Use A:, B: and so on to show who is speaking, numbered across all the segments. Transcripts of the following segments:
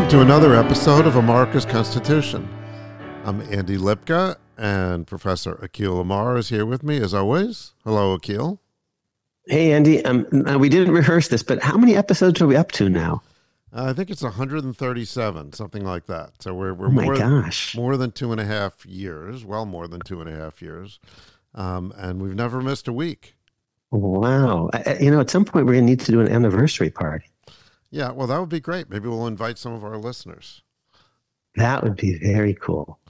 A: Welcome to another episode of America's Constitution. I'm Andy Lipka, and Professor Akhil Amar is here with me as always. Hello, Akhil.
B: Hey, Andy. Um, we didn't rehearse this, but how many episodes are we up to now?
A: Uh, I think it's 137, something like that. So we're, we're
B: oh
A: more,
B: gosh.
A: more than two and a half years, well, more than two and a half years. Um, and we've never missed a week.
B: Wow. I, you know, at some point, we're going to need to do an anniversary party.
A: Yeah, well, that would be great. Maybe we'll invite some of our listeners.
B: That would be very cool.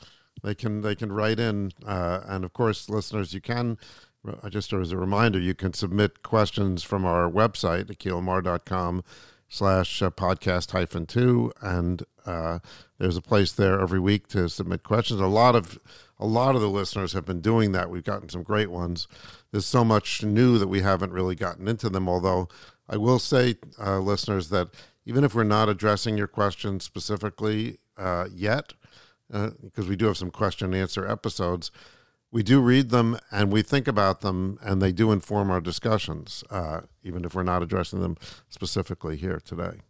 A: They can they can write in, uh, and of course, listeners, you can. Uh, just as a reminder, you can submit questions from our website, akhilamar.com slash uh, podcast hyphen two, and uh, there's a place there every week to submit questions. A lot of a lot of the listeners have been doing that. We've gotten some great ones. There's so much new that we haven't really gotten into them. Although I will say, uh, listeners, that even if we're not addressing your questions specifically uh, yet, uh, because we do have some question and answer episodes, we do read them and we think about them, and they do inform our discussions, uh, even if we're not addressing them specifically here today.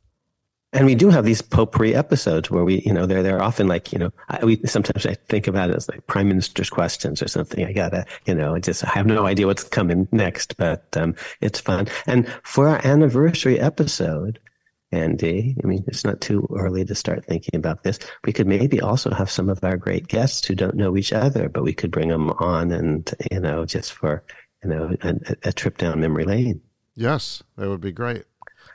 B: And we do have these potpourri episodes where we, you know, they're they're often like, you know, I, we sometimes I think about it as like prime minister's questions or something. I gotta, you know, I just I have no idea what's coming next, but um, it's fun. And for our anniversary episode, Andy, I mean, it's not too early to start thinking about this. We could maybe also have some of our great guests who don't know each other, but we could bring them on and, you know, just for, you know, a, a trip down memory lane.
A: Yes, that would be great.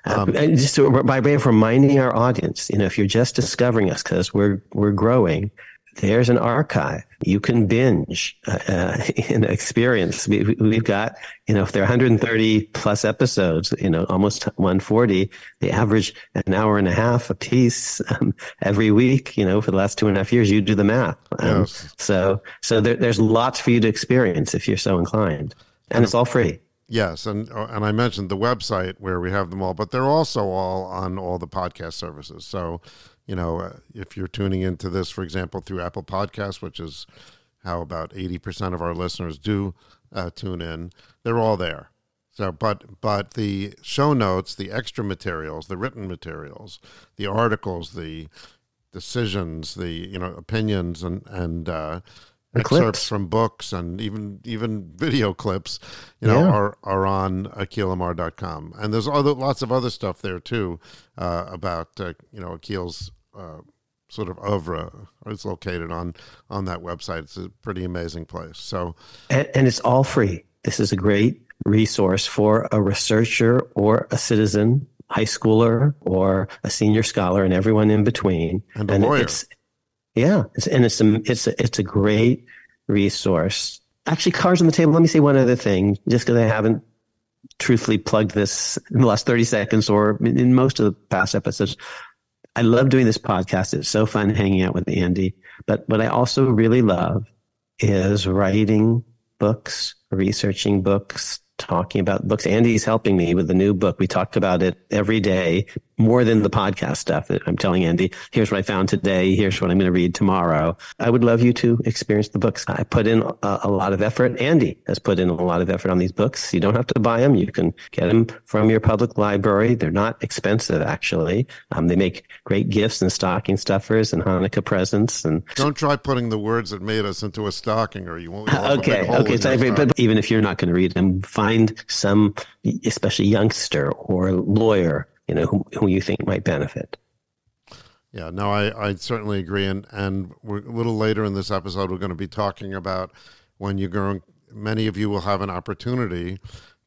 B: Um, just to, by way of reminding our audience, you know, if you're just discovering us because we're we're growing, there's an archive you can binge uh, uh in experience. We, we've got, you know, if there are 130 plus episodes, you know, almost 140, they average an hour and a half a piece um, every week, you know, for the last two and a half years, you do the math. Um, yes. So, so there, there's lots for you to experience if you're so inclined and it's all free.
A: Yes, and uh, and I mentioned the website where we have them all, but they're also all on all the podcast services. So you know, uh, if you're tuning into this, for example, through Apple Podcasts, which is how about 80% of our listeners do uh, tune in, they're all there. So, but but the show notes, the extra materials, the written materials, the articles, the decisions, the you know opinions and and uh, excerpts clips. from books and even even video clips, you know, yeah. are are on akhilamar.com. And there's other lots of other stuff there too uh, about uh, you know Akhil's uh, sort of oeuvre It's located on on that website. It's a pretty amazing place. So,
B: and, and it's all free. This is a great resource for a researcher or a citizen, high schooler or a senior scholar, and everyone in between.
A: And a and lawyer. It's,
B: yeah, it's, and it's a, it's a, it's a great resource. Actually, cards on the table. Let me say one other thing, just because I haven't truthfully plugged this in the last 30 seconds or in most of the past episodes. I love doing this podcast. It's so fun hanging out with Andy. But what I also really love is writing books, researching books, talking about books. Andy's helping me with the new book. We talk about it every day, more than the podcast stuff. That I'm telling Andy, here's what I found today. Here's what I'm going to read tomorrow. I would love you to experience the books. I put in a, a, lot of effort. Andy has put in a lot of effort on these books. You don't have to buy them. You can get them from your public library. They're not expensive, actually. Um, they make great gifts and stocking stuffers and Hanukkah presents. And
A: don't try putting the words that made us into a stocking, or you won't.
B: okay, okay. So but even if you're not going to read them, find some, especially youngster or lawyer you know, who, who you think might benefit.
A: Yeah, no, I, I certainly agree. And, and we're, a little later in this episode, we're going to be talking about when you're going, many of you will have an opportunity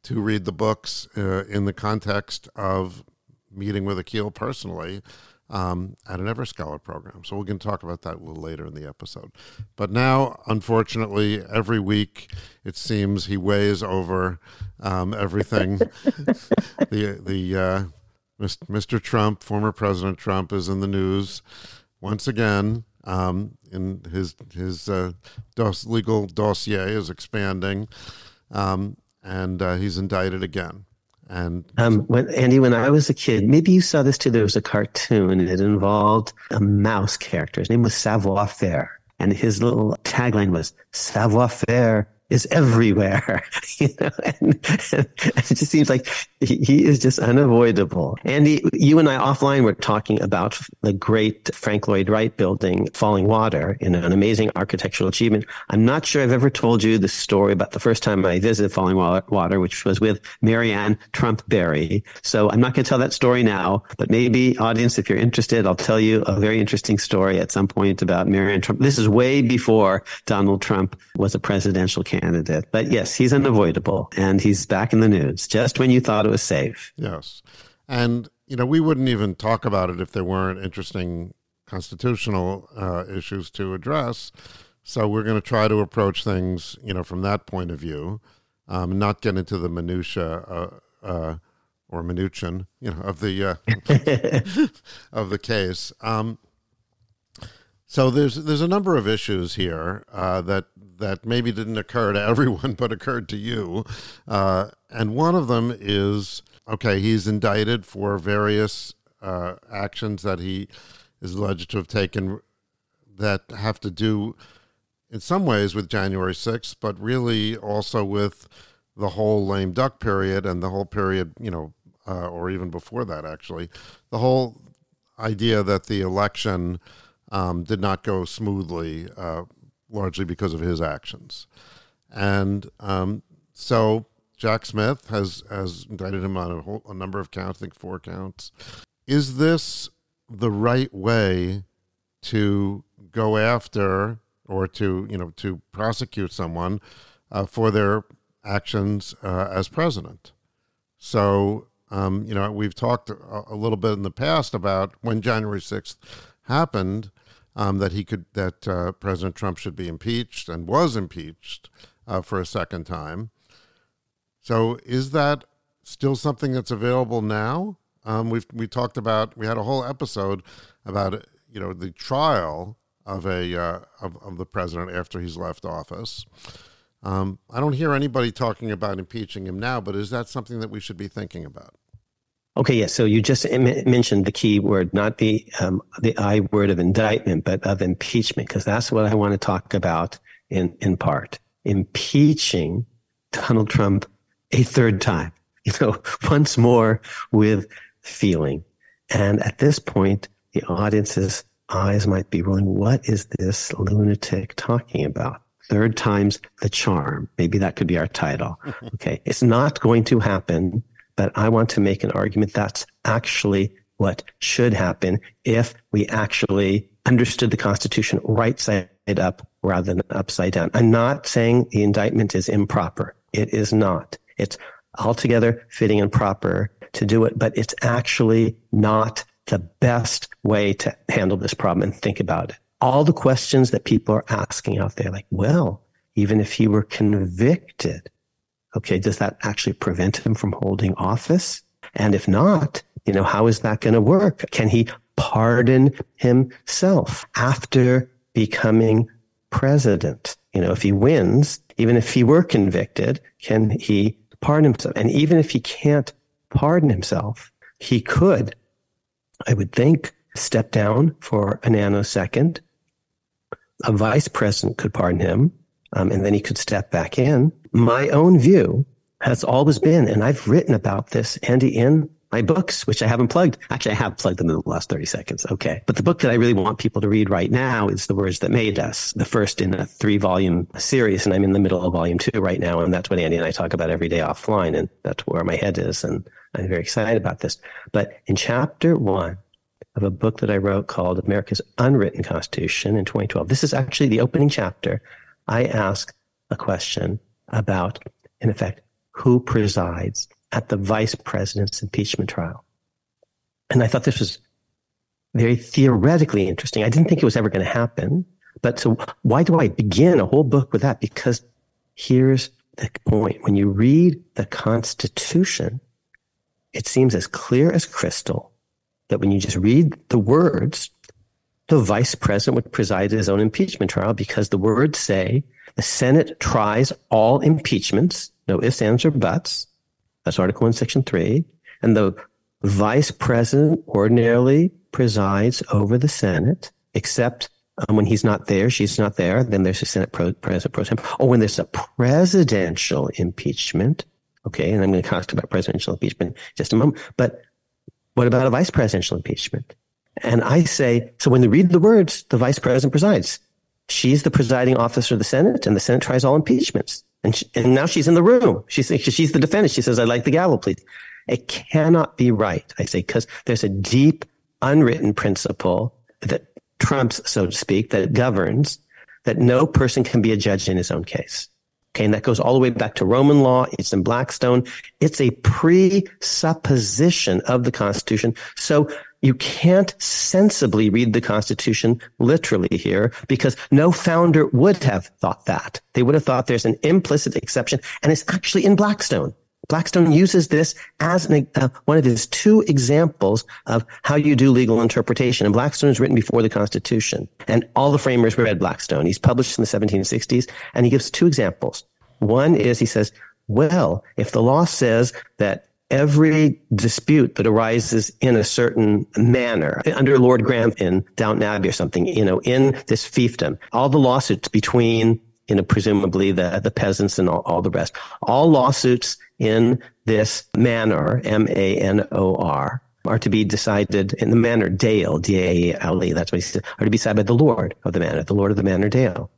A: to read the books uh, in the context of meeting with Akhil personally um, at an Everscholar program. So we're going to talk about that a little later in the episode. But now, unfortunately, every week it seems he weighs over um, everything. the the uh, Mr. Trump, former President Trump, is in the news once again. Um, in his his uh, dos- legal dossier is expanding, um, and uh, he's indicted again. And
B: um, when Andy, when I was a kid, maybe you saw this too. There was a cartoon. and It involved a mouse character. His name was Savoir Faire, and his little tagline was "Savoir Faire is everywhere." you know, and, and it just seems like he is just unavoidable. Andy, you and I offline were talking about the great Frank Lloyd Wright building, Falling Water, in an amazing architectural achievement. I'm not sure I've ever told you the story about the first time I visited Falling Water, which was with Maryanne Trump Barry. So I'm not going to tell that story now, but maybe audience, if you're interested, I'll tell you a very interesting story at some point about Marianne Trump. This is way before Donald Trump was a presidential candidate. But yes, he's unavoidable and he's back in the news just when you thought it was safe.
A: Yes. And, you know, we wouldn't even talk about it if there weren't interesting constitutional uh, issues to address. So we're going to try to approach things, you know, from that point of view, um, not get into the minutia uh, uh, or minution, you know, of the uh, of the case. Um, so there's there's a number of issues here uh, that that maybe didn't occur to everyone, but occurred to you. Uh, and one of them is okay, he's indicted for various uh, actions that he is alleged to have taken that have to do, in some ways, with January 6th, but really also with the whole lame duck period and the whole period, you know, uh, or even before that, actually, the whole idea that the election um, did not go smoothly, uh, largely because of his actions. And um, so Jack Smith has, has indicted him on a, whole, a number of counts, I think four counts. Is this the right way to go after or to, you know, to prosecute someone uh, for their actions uh, as president? So, um, you know, we've talked a, a little bit in the past about when January 6th happened um, that he could that uh, President Trump should be impeached and was impeached uh, for a second time. So is that still something that's available now? Um, we've we talked about we had a whole episode about you know the trial of a uh, of, of the president after he's left office. Um, I don't hear anybody talking about impeaching him now, but is that something that we should be thinking about?
B: Okay, yes. So you just mentioned the key word, not the um, the I word of indictment, but of impeachment, because that's what I want to talk about in in part. Impeaching Donald Trump a third time, you know, once more with feeling. And at this point, the audience's eyes might be rolling. What is this lunatic talking about? Third time's the charm. Maybe that could be our title. Okay. It's not going to happen but I want to make an argument that's actually what should happen if we actually understood the Constitution right side up rather than upside down. I'm not saying the indictment is improper. It is not. It's altogether fitting and proper to do it, but it's actually not the best way to handle this problem and think about it. All the questions that people are asking out there, like, well, even if he were convicted, Okay, does that actually prevent him from holding office? And if not, you know, how is that going to work? Can he pardon himself after becoming president? You know, if he wins, even if he were convicted, can he pardon himself? And even if he can't pardon himself, he could, I would think, step down for a nanosecond. A vice president could pardon him, um, and then he could step back in my own view has always been, and I've written about this, Andy, in my books, which I haven't plugged. Actually, I have plugged them in the last 30 seconds. Okay. But the book that I really want people to read right now is The Words That Made Us, the first in a three volume series. And I'm in the middle of volume two right now. And that's what Andy and I talk about every day offline. And that's where my head is. And I'm very excited about this. But in chapter one of a book that I wrote called America's Unwritten Constitution in 2012, this is actually the opening chapter. I ask a question about, in effect, who presides at the vice president's impeachment trial. And I thought this was very theoretically interesting. I didn't think it was ever going to happen. But so why do I begin a whole book with that? Because here's the point. When you read the Constitution, it seems as clear as crystal that when you just read the words, the vice president would preside his own impeachment trial because the words say the Senate tries all impeachments, no ifs, ands, or buts. That's Article 1, Section 3. And the vice president ordinarily presides over the Senate, except um, when he's not there, she's not there, then there's a Senate pro- president pro tem. Or when there's a presidential impeachment, Okay. And I'm going to talk about presidential impeachment just a moment. But what about a vice presidential impeachment? And I say, so when they read the words, the vice president presides. She's the presiding officer of the Senate, and the Senate tries all impeachments. And, she, and now she's in the room. She's, she's the defendant. She says, I'd like the gavel, please. It cannot be right. I say, because there's a deep, unwritten principle that trumps, so to speak, that governs that no person can be a judge in his own case. Okay. And that goes all the way back to Roman law. It's in Blackstone. It's a presupposition of the Constitution. So you can't sensibly read the Constitution literally here because no founder would have thought that. They would have thought there's an implicit exception and it's actually in Blackstone. Blackstone uses this as an, uh, one of his two examples of how you do legal interpretation. And Blackstone is written before the Constitution. And all the framers read Blackstone. He's published in the 1760s, and he gives two examples. One is he says, well, if the law says that every dispute that arises in a certain manor under Lord Grantham in Downton Abbey or something, you know, in this fiefdom, all the lawsuits between, you know, presumably the, the peasants and all, all the rest, all lawsuits in this manor, M-A-N-O-R, are to be decided in the manor Dale, D-A-L-E, that's what he said, are to be decided by the Lord of the manor, the Lord of the manor Dale.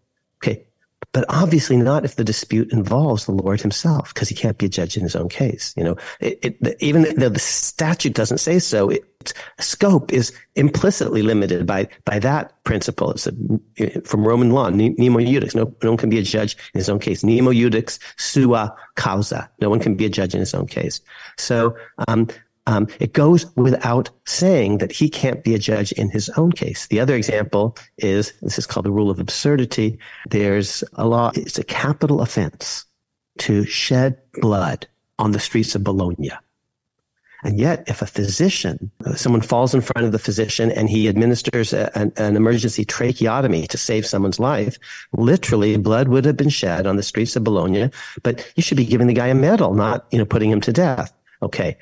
B: But obviously not if the dispute involves the Lord himself, because he can't be a judge in his own case. You know, it, it, even though the statute doesn't say so, its scope is implicitly limited by, by that principle. It's a, from Roman law, nemo iudex. No, no one can be a judge in his own case. Nemo iudex sua causa. No one can be a judge in his own case. So, um, um, it goes without saying that he can't be a judge in his own case. The other example is this is called the rule of absurdity. There's a law, it's a capital offense to shed blood on the streets of Bologna. And yet, if a physician, someone falls in front of the physician and he administers a, an, an, emergency tracheotomy to save someone's life, literally blood would have been shed on the streets of Bologna, but you should be giving the guy a medal, not, you know, putting him to death. Okay.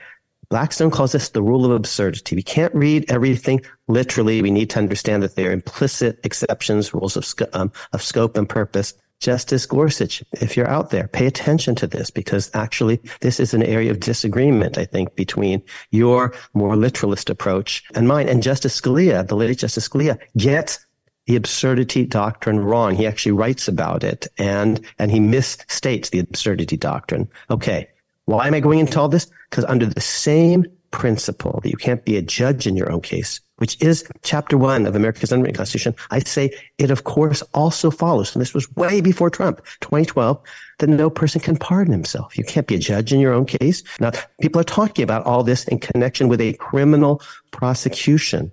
B: Blackstone calls this the rule of absurdity. We can't read everything literally. We need to understand that there are implicit exceptions, rules of, sc- um, of scope and purpose. Justice Gorsuch, if you're out there, pay attention to this because actually this is an area of disagreement, I think, between your more literalist approach and mine. And Justice Scalia, the late Justice Scalia, gets the absurdity doctrine wrong. He actually writes about it and, and he misstates the absurdity doctrine. Okay. Why am I going into all this? Because under the same principle that you can't be a judge in your own case, which is chapter one of America's unwritten constitution, I say it of course also follows, and this was way before Trump, 2012, that no person can pardon himself. You can't be a judge in your own case. Now, people are talking about all this in connection with a criminal prosecution,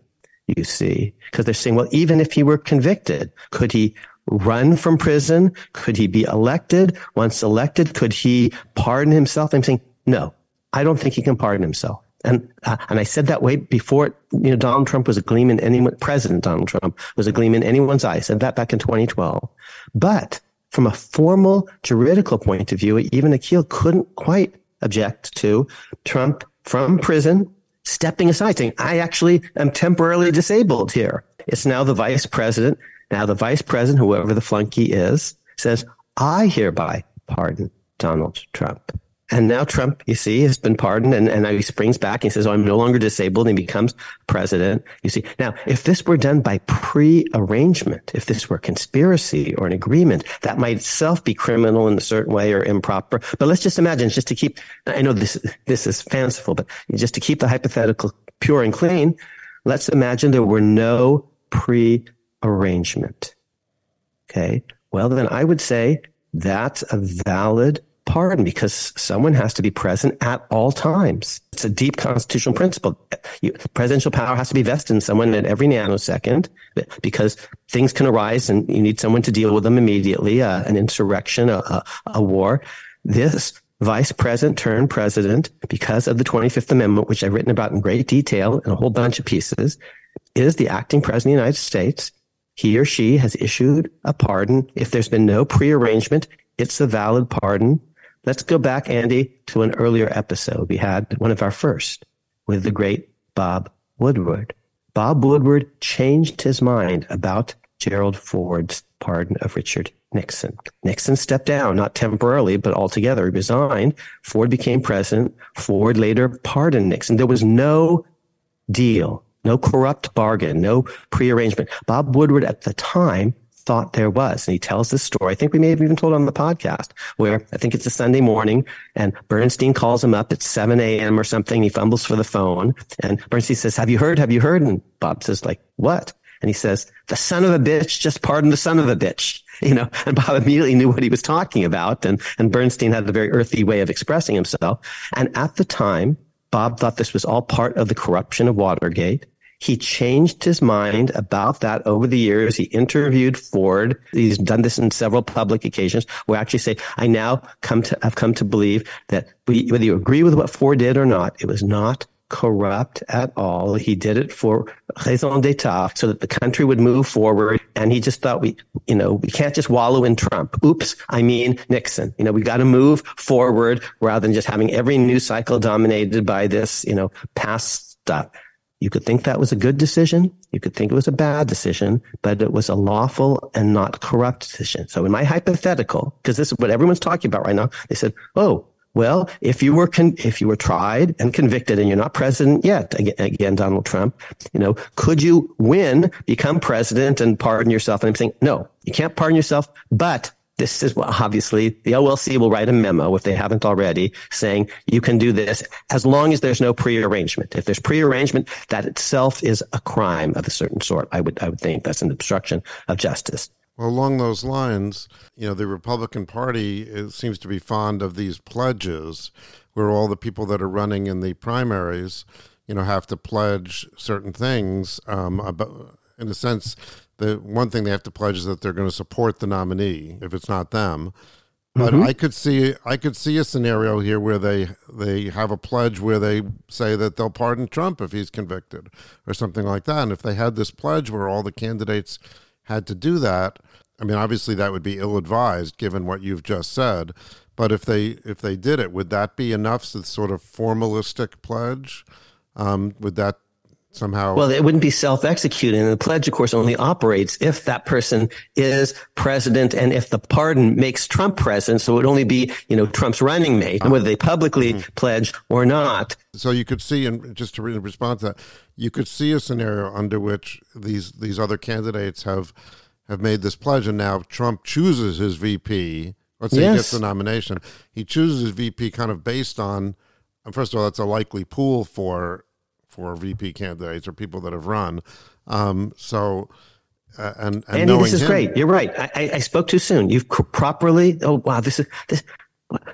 B: you see, because they're saying, well, even if he were convicted, could he run from prison? Could he be elected? Once elected, could he pardon himself? I'm saying, no, I don't think he can pardon himself. And, uh, and I said that way before, you know, Donald Trump was a gleam in anyone, President Donald Trump was a gleam in anyone's eye. I said that back in 2012. But from a formal juridical point of view, even Akhil couldn't quite object to Trump from prison stepping aside saying, I actually am temporarily disabled here. It's now the vice president now, the vice president, whoever the flunky is, says, I hereby pardon Donald Trump. And now Trump, you see, has been pardoned and, and now he springs back and says, Oh, I'm no longer disabled and he becomes president. You see, now, if this were done by pre-arrangement, if this were conspiracy or an agreement, that might itself be criminal in a certain way or improper. But let's just imagine, just to keep, I know this, this is fanciful, but just to keep the hypothetical pure and clean, let's imagine there were no pre arrangement. Okay. Well, then I would say that's a valid pardon because someone has to be present at all times. It's a deep constitutional principle. You, presidential power has to be vested in someone at every nanosecond because things can arise and you need someone to deal with them immediately, uh, an insurrection, a, a, a war. This vice president turned president because of the 25th Amendment, which I've written about in great detail in a whole bunch of pieces, is the acting president of the United States he or she has issued a pardon. If there's been no prearrangement, it's a valid pardon. Let's go back, Andy, to an earlier episode. We had one of our first with the great Bob Woodward. Bob Woodward changed his mind about Gerald Ford's pardon of Richard Nixon. Nixon stepped down, not temporarily, but altogether. He resigned. Ford became president. Ford later pardoned Nixon. There was no deal, no corrupt bargain, no prearrangement. Bob Woodward at the time thought there was. And he tells this story. I think we may have even told on the podcast where I think it's a Sunday morning and Bernstein calls him up at 7 a.m. or something. He fumbles for the phone and Bernstein says, have you heard? Have you heard? And Bob says like, what? And he says, the son of a bitch just pardoned the son of a bitch. You know, and Bob immediately knew what he was talking about. And, and Bernstein had a very earthy way of expressing himself. And at the time, Bob thought this was all part of the corruption of Watergate. He changed his mind about that over the years. He interviewed Ford. He's done this in several public occasions where I actually say, I now come to, have come to believe that whether you agree with what Ford did or not, it was not corrupt at all. He did it for raison d'etat so that the country would move forward. And he just thought we, you know, we can't just wallow in Trump. Oops. I mean, Nixon, you know, we got to move forward rather than just having every news cycle dominated by this, you know, past stuff. You could think that was a good decision. You could think it was a bad decision, but it was a lawful and not corrupt decision. So in my hypothetical, because this is what everyone's talking about right now, they said, Oh, well, if you were con- if you were tried and convicted and you're not president yet, again, again, Donald Trump, you know, could you win, become president, and pardon yourself? And I'm saying, no, you can't pardon yourself. But this is well, obviously the OLC will write a memo if they haven't already, saying you can do this as long as there's no prearrangement. If there's prearrangement, that itself is a crime of a certain sort. I would I would think that's an obstruction of justice.
A: Well, along those lines, you know, the Republican Party seems to be fond of these pledges where all the people that are running in the primaries, you know, have to pledge certain things. Um, about, in a sense, the one thing they have to pledge is that they're going to support the nominee if it's not them. But mm-hmm. I could see I could see a scenario here where they they have a pledge where they say that they'll pardon Trump if he's convicted or something like that. And if they had this pledge where all the candidates had to do that, I mean, obviously that would be ill-advised given what you've just said. But if they if they did it, would that be enough? The sort of formalistic pledge, um, would that somehow?
B: Well, it wouldn't be self-executing. And the pledge, of course, only operates if that person is president and if the pardon makes Trump president. So it would only be, you know, Trump's running mate, uh, whether they publicly mm-hmm. pledge or not.
A: So you could see, and just to respond to that, you could see a scenario under which these these other candidates have have made this pledge, and now Trump chooses his VP. Let's say yes. he gets the nomination. He chooses his VP kind of based on, first of all, that's a likely pool for for VP candidates or people that have run. Um, so, uh, and, and
B: Andy, this is
A: him,
B: great. You're right. I, I, spoke too soon. You've properly. Oh wow, this is this.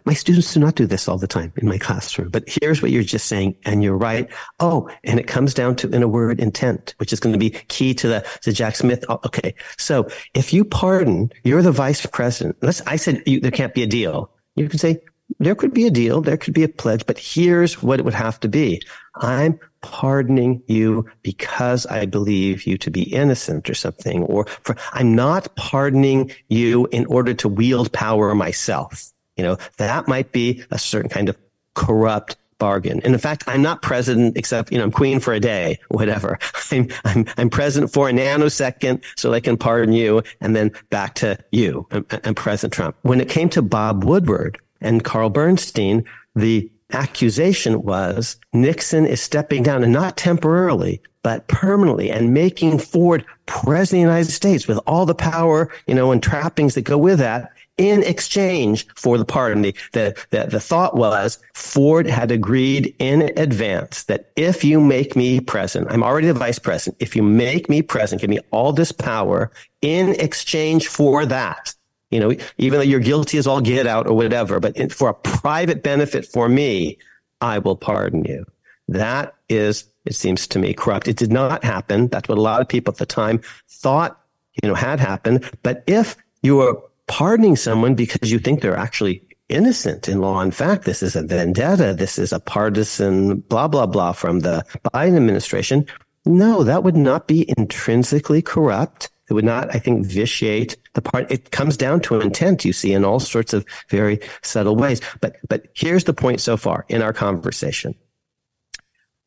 B: My students do not do this all the time in my classroom, but here's what you're just saying, and you're right. Oh, and it comes down to, in a word, intent, which is going to be key to the to Jack Smith. Oh, okay, so if you pardon, you're the vice president. Let's. I said you, there can't be a deal. You can say there could be a deal, there could be a pledge, but here's what it would have to be. I'm pardoning you because I believe you to be innocent or something, or for, I'm not pardoning you in order to wield power myself. You know, that might be a certain kind of corrupt bargain. And in fact, I'm not president except, you know, I'm queen for a day, whatever. I'm, I'm, I'm president for a nanosecond so I can pardon you and then back to you and President Trump. When it came to Bob Woodward and Carl Bernstein, the accusation was Nixon is stepping down and not temporarily, but permanently and making Ford president of the United States with all the power, you know, and trappings that go with that in exchange for the pardon. The, the, the, the thought was Ford had agreed in advance that if you make me president, I'm already the vice president. If you make me president, give me all this power in exchange for that. You know, even though you're guilty as all get out or whatever, but for a private benefit for me, I will pardon you. That is, it seems to me, corrupt. It did not happen. That's what a lot of people at the time thought, you know, had happened. But if you are pardoning someone because you think they're actually innocent in law and fact, this is a vendetta, this is a partisan blah, blah, blah from the Biden administration. No, that would not be intrinsically corrupt. It would not, I think, vitiate the part. It comes down to intent, you see, in all sorts of very subtle ways. But, but here's the point so far in our conversation.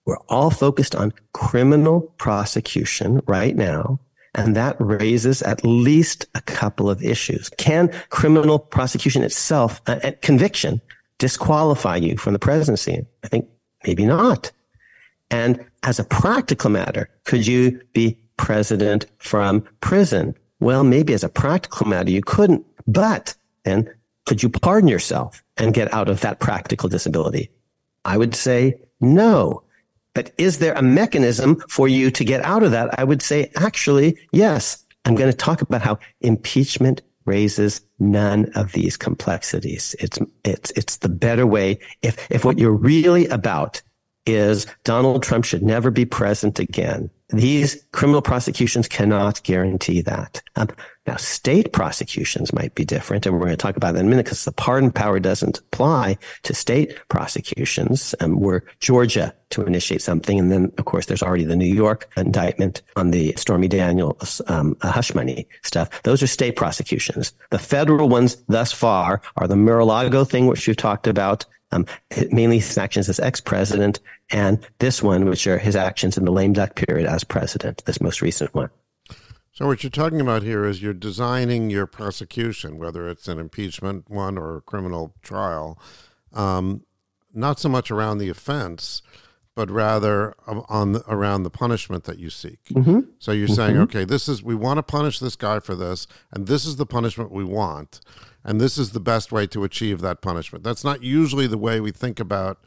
B: We're all focused on criminal prosecution right now. And that raises at least a couple of issues. Can criminal prosecution itself, uh, conviction, disqualify you from the presidency? I think maybe not. And as a practical matter, could you be president from prison? Well, maybe as a practical matter, you couldn't, but then could you pardon yourself and get out of that practical disability? I would say no. But is there a mechanism for you to get out of that? I would say actually, yes. I'm going to talk about how impeachment raises none of these complexities. It's, it's, it's the better way. If, if what you're really about is Donald Trump should never be present again. These criminal prosecutions cannot guarantee that. Um, now, state prosecutions might be different, and we're going to talk about that in a minute because the pardon power doesn't apply to state prosecutions. Um, we're Georgia to initiate something, and then, of course, there's already the New York indictment on the Stormy Daniels um, hush money stuff. Those are state prosecutions. The federal ones thus far are the Mar-a-Lago thing, which we've talked about, um, mainly his actions as ex-president, and this one, which are his actions in the lame duck period as president, this most recent one.
A: So what you're talking about here is you're designing your prosecution, whether it's an impeachment one or a criminal trial, um, not so much around the offense, but rather on the, around the punishment that you seek. Mm-hmm. So you're mm-hmm. saying, okay, this is we want to punish this guy for this, and this is the punishment we want and this is the best way to achieve that punishment. That's not usually the way we think about,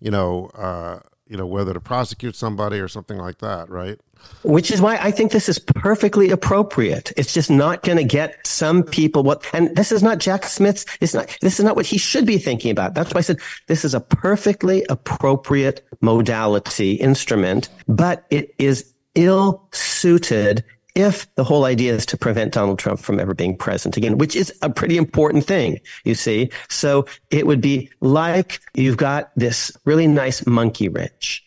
A: you know, uh, you know whether to prosecute somebody or something like that, right?
B: Which is why I think this is perfectly appropriate. It's just not going to get some people what, and this is not Jack Smith's. It's not. This is not what he should be thinking about. That's why I said this is a perfectly appropriate modality instrument, but it is ill suited if the whole idea is to prevent Donald Trump from ever being president again, which is a pretty important thing, you see. So it would be like you've got this really nice monkey wrench.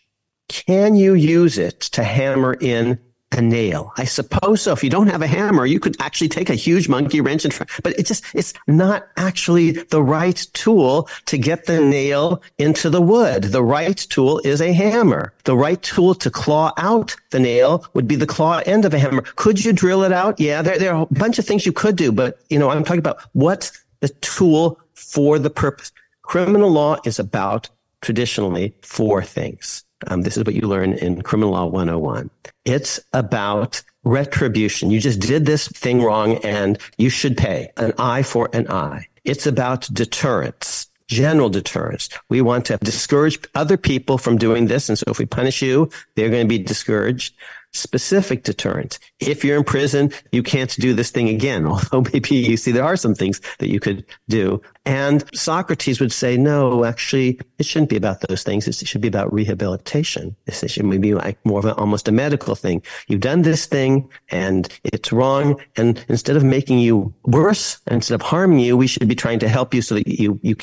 B: Can you use it to hammer in a nail. I suppose so. If you don't have a hammer, you could actually take a huge monkey wrench and try, but it just, it's not actually the right tool to get the nail into the wood. The right tool is a hammer. The right tool to claw out the nail would be the claw end of a hammer. Could you drill it out? Yeah, there, there are a bunch of things you could do, but you know, I'm talking about what's the tool for the purpose. Criminal law is about traditionally four things. Um, this is what you learn in Criminal Law 101. It's about retribution. You just did this thing wrong and you should pay an eye for an eye. It's about deterrence, general deterrence. We want to discourage other people from doing this. And so if we punish you, they're going to be discouraged specific deterrent. If you're in prison, you can't do this thing again. Although maybe you see there are some things that you could do. And Socrates would say, no, actually, it shouldn't be about those things. It should be about rehabilitation. It should be like more of a, almost a medical thing. You've done this thing and it's wrong. And instead of making you worse, instead of harming you, we should be trying to help you so that you, you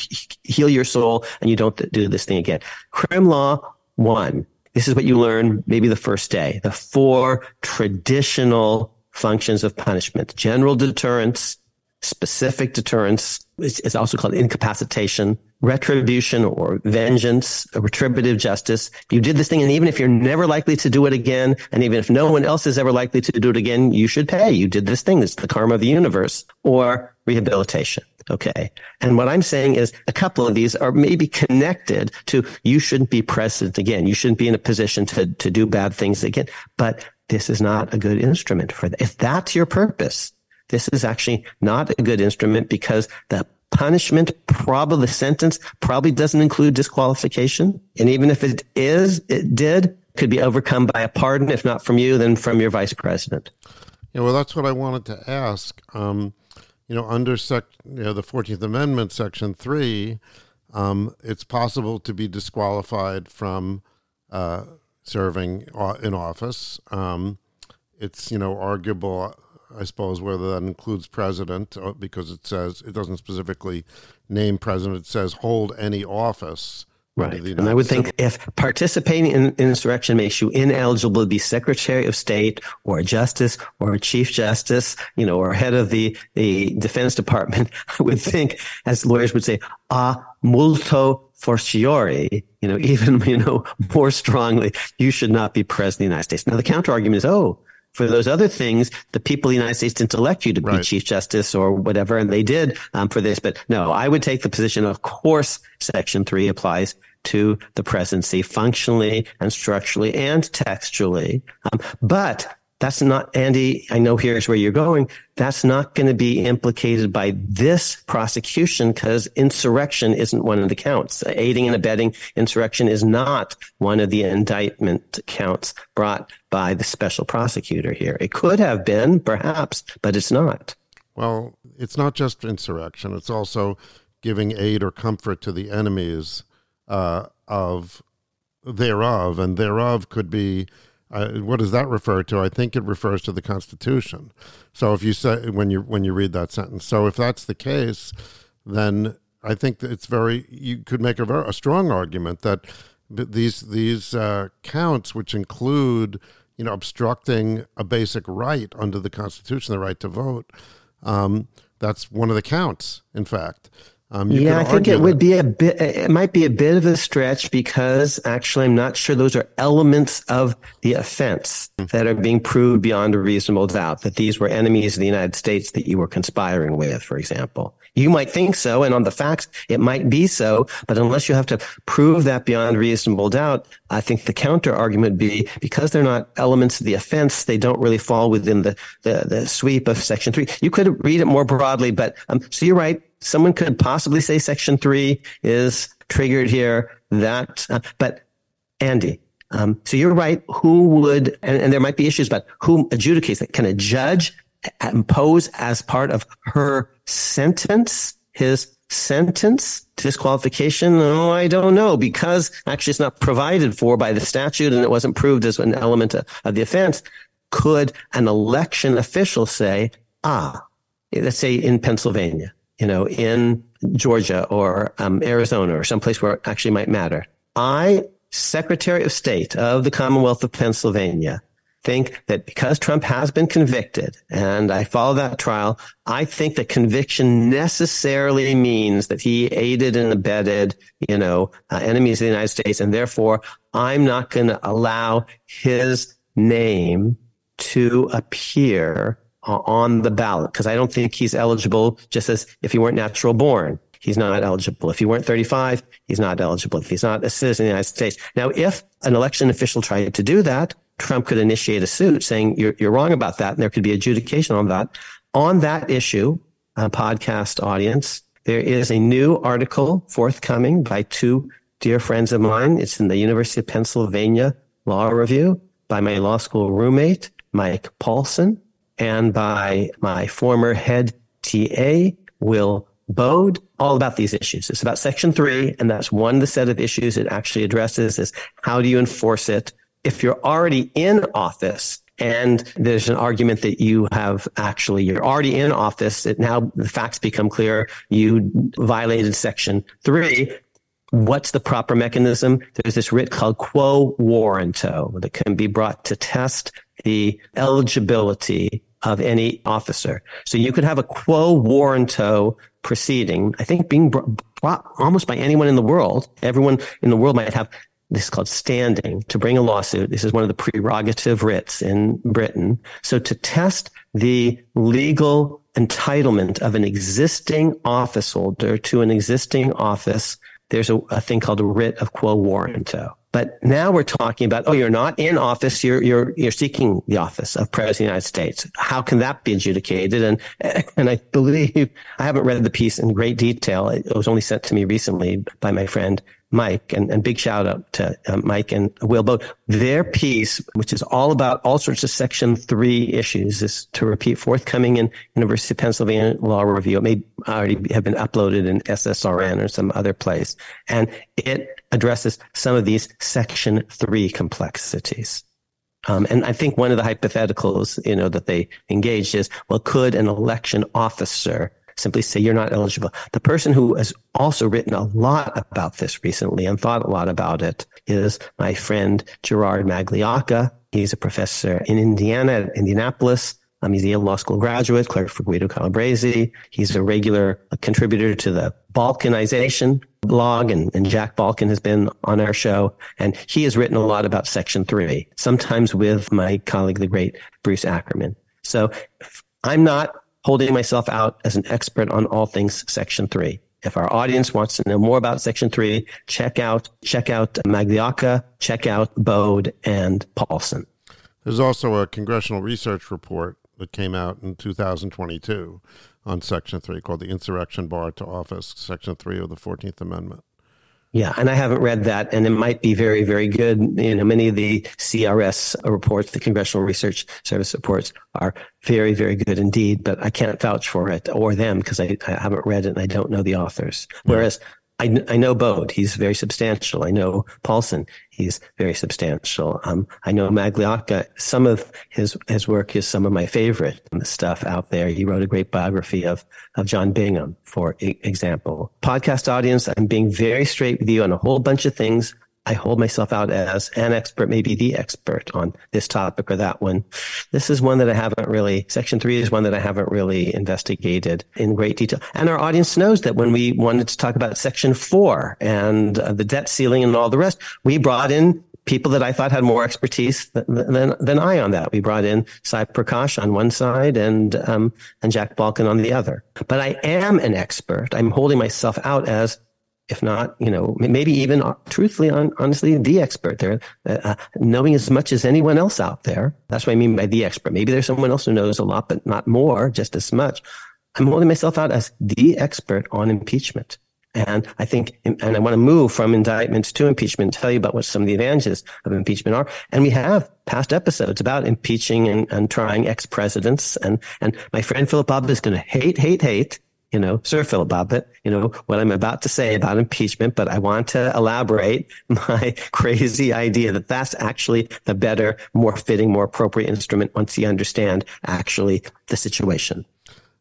B: heal your soul and you don't do this thing again. Crim law one this is what you learn maybe the first day. The four traditional functions of punishment. General deterrence, specific deterrence, is also called incapacitation, retribution or vengeance, retributive justice. You did this thing, and even if you're never likely to do it again, and even if no one else is ever likely to do it again, you should pay. You did this thing. It's the karma of the universe. Or rehabilitation. Okay. And what I'm saying is a couple of these are maybe connected to you shouldn't be president again. You shouldn't be in a position to, to do bad things again. But this is not a good instrument for that. If that's your purpose, this is actually not a good instrument because the punishment, probably the sentence probably doesn't include disqualification. And even if it is, it did, could be overcome by a pardon, if not from you, then from your vice president.
A: Yeah, well, that's what I wanted to ask. Um, you know, under sec, you know, the Fourteenth Amendment, Section Three, um, it's possible to be disqualified from uh, serving in office. Um, it's you know arguable, I suppose, whether that includes president uh, because it says it doesn't specifically name president. It says hold any office.
B: Right. And I would think if participating in insurrection makes you ineligible to be Secretary of State or a justice or a chief justice, you know, or head of the, the Defense Department, I would think, as lawyers would say, a multo fortiori, you know, even, you know, more strongly, you should not be president of the United States. Now, the counter argument is, oh, for those other things, the people of the United States didn't elect you to
A: Right.
B: be Chief Justice or whatever, and they did um, for this. But no, I would take the position, of course, Section 3 applies to the presidency functionally and structurally and textually. Um, but that's not, Andy, I know here's where you're going. That's not going to be implicated by this prosecution because insurrection isn't one of the counts. Aiding and abetting insurrection is not one of the indictment counts brought by the special prosecutor here. It could have been, perhaps, but it's not.
A: Well, it's not just insurrection, it's also giving aid or comfort to the enemies uh, of thereof, and thereof could be. Uh, what does that refer to? I think it refers to the Constitution. So if you say when you when you read that sentence, so if that's the case, then I think that it's very you could make a very a strong argument that these these uh, counts, which include you know obstructing a basic right under the Constitution, the right to vote, um, that's one of the counts. In fact, um,
B: yeah, I think it would
A: that-
B: be a bit, it might be a bit of a stretch because actually I'm not sure those are elements of the offense that are being proved beyond a reasonable doubt that these were enemies of the United States that you were conspiring with, for example. You might think so, and on the facts, it might be so, but unless you have to prove that beyond reasonable doubt, I think the counter argument would be because they're not elements of the offense, they don't really fall within the, the, the sweep of Section 3. You could read it more broadly, but um, so you're right. Someone could possibly say Section 3 is triggered here, that, uh, but Andy, um, so you're right. Who would, and, and there might be issues about who adjudicates it. Can a judge impose as part of her sentence, his sentence disqualification? Oh, I don't know because actually it's not provided for by the statute and it wasn't proved as an element of, of the offense. Could an election official say, ah, let's say in Pennsylvania, you know, in Georgia or um, Arizona or someplace where it actually might matter. I, Secretary of State of the Commonwealth of Pennsylvania, think that because Trump has been convicted and I follow that trial, I think that conviction necessarily means that he aided and abetted, you know, uh, enemies of the United States. And therefore, I'm not going to allow his name to appear on the ballot because I don't think he's eligible just as if he weren't natural born. He's not eligible. If he weren't 35, he's not eligible. If he's not a citizen of the United States. Now, if an election official tried to do that, Trump could initiate a suit saying you're, you're wrong about that. And there could be adjudication on that. On that issue, uh, podcast audience, there is a new article forthcoming by two dear friends of mine. It's in the University of Pennsylvania Law Review by my law school roommate, Mike Paulsen, and by my former head TA, Will Baude, all about these issues. It's about Section 3, and that's one of the set of issues it actually addresses is how do you enforce it? If you're already in office, and there's an argument that you have actually, you're already in office. It now the facts become clear. You violated section three. What's the proper mechanism? There's this writ called quo warranto that can be brought to test the eligibility of any officer. So you could have a quo warranto proceeding, I think being brought almost by anyone in the world. Everyone in the world might have this is called standing to bring a lawsuit. This is one of the prerogative writs in Britain. So to test the legal entitlement of an existing office holder to an existing office, there's a, a thing called a writ of quo warranto. But now we're talking about, oh, you're not in office. You're, you're, you're seeking the office of president of the United States. How can that be adjudicated? And, and I believe I haven't read the piece in great detail. It was only sent to me recently by my friend Mike and, and big shout out to uh, Mike and Will Baude. Their piece, which is all about all sorts of section three issues is to repeat forthcoming in University of Pennsylvania Law Review. It may already have been uploaded in SSRN or some other place. And it addresses some of these section three complexities. Um, and I think one of the hypotheticals, you know, that they engaged is, well, could an election officer simply say you're not eligible? The person who has also written a lot about this recently and thought a lot about it is my friend Gerard Magliocca. He's a professor in Indiana at Indianapolis. Um, he's a Yale Law School graduate, clerk for Guido Calabresi. He's a regular contributor to the Balkinization blog and, and Jack Balkin has been on our show and he has written a lot about section three, sometimes with my colleague, the great Bruce Ackerman. So I'm not holding myself out as an expert on all things section three. If our audience wants to know more about section three, check out, check out Magliocca, check out Baude and Paulsen.
A: There's also a congressional research report that came out in 2022 on Section 3 called the Insurrection Bar to Office, Section 3 of the 14th Amendment.
B: Yeah, and I haven't read that, and it might be very, very good. You know, many of the CRS reports, the Congressional Research Service reports, are very, very good indeed. But I can't vouch for it or them because I, I, haven't read it and I don't know the authors. Whereas I, I know Baude. He's very substantial. I know Paulsen. He's very substantial. Um, I know Magliocca. Some of his, his work is some of my favorite stuff out there. He wrote a great biography of, of John Bingham, for example. Podcast audience, I'm being very straight with you on a whole bunch of things. I hold myself out as an expert, maybe the expert on this topic or that one. This is one that I haven't really, section three is one that I haven't really investigated in great detail. And our audience knows that when we wanted to talk about section four and uh, the debt ceiling and all the rest, we brought in people that I thought had more expertise than, than, than I on that. We brought in Sai Prakash on one side and, um, and Jack Balkin on the other. But I am an expert. I'm holding myself out as if not, you know, maybe even uh, truthfully, on, honestly, the expert there, uh, uh, knowing as much as anyone else out there. That's what I mean by the expert. Maybe there's someone else who knows a lot, but not more, just as much. I'm holding myself out as the expert on impeachment. And I think, and I want to move from indictments to impeachment, tell you about what some of the advantages of impeachment are. And we have past episodes about impeaching and, and trying ex-presidents. And, and my friend Philip Bobbitt is going to hate, hate, hate you know, Sir Philip Bobbitt, you know, what I'm about to say about impeachment, but I want to elaborate my crazy idea that that's actually the better, more fitting, more appropriate instrument once you understand actually the situation.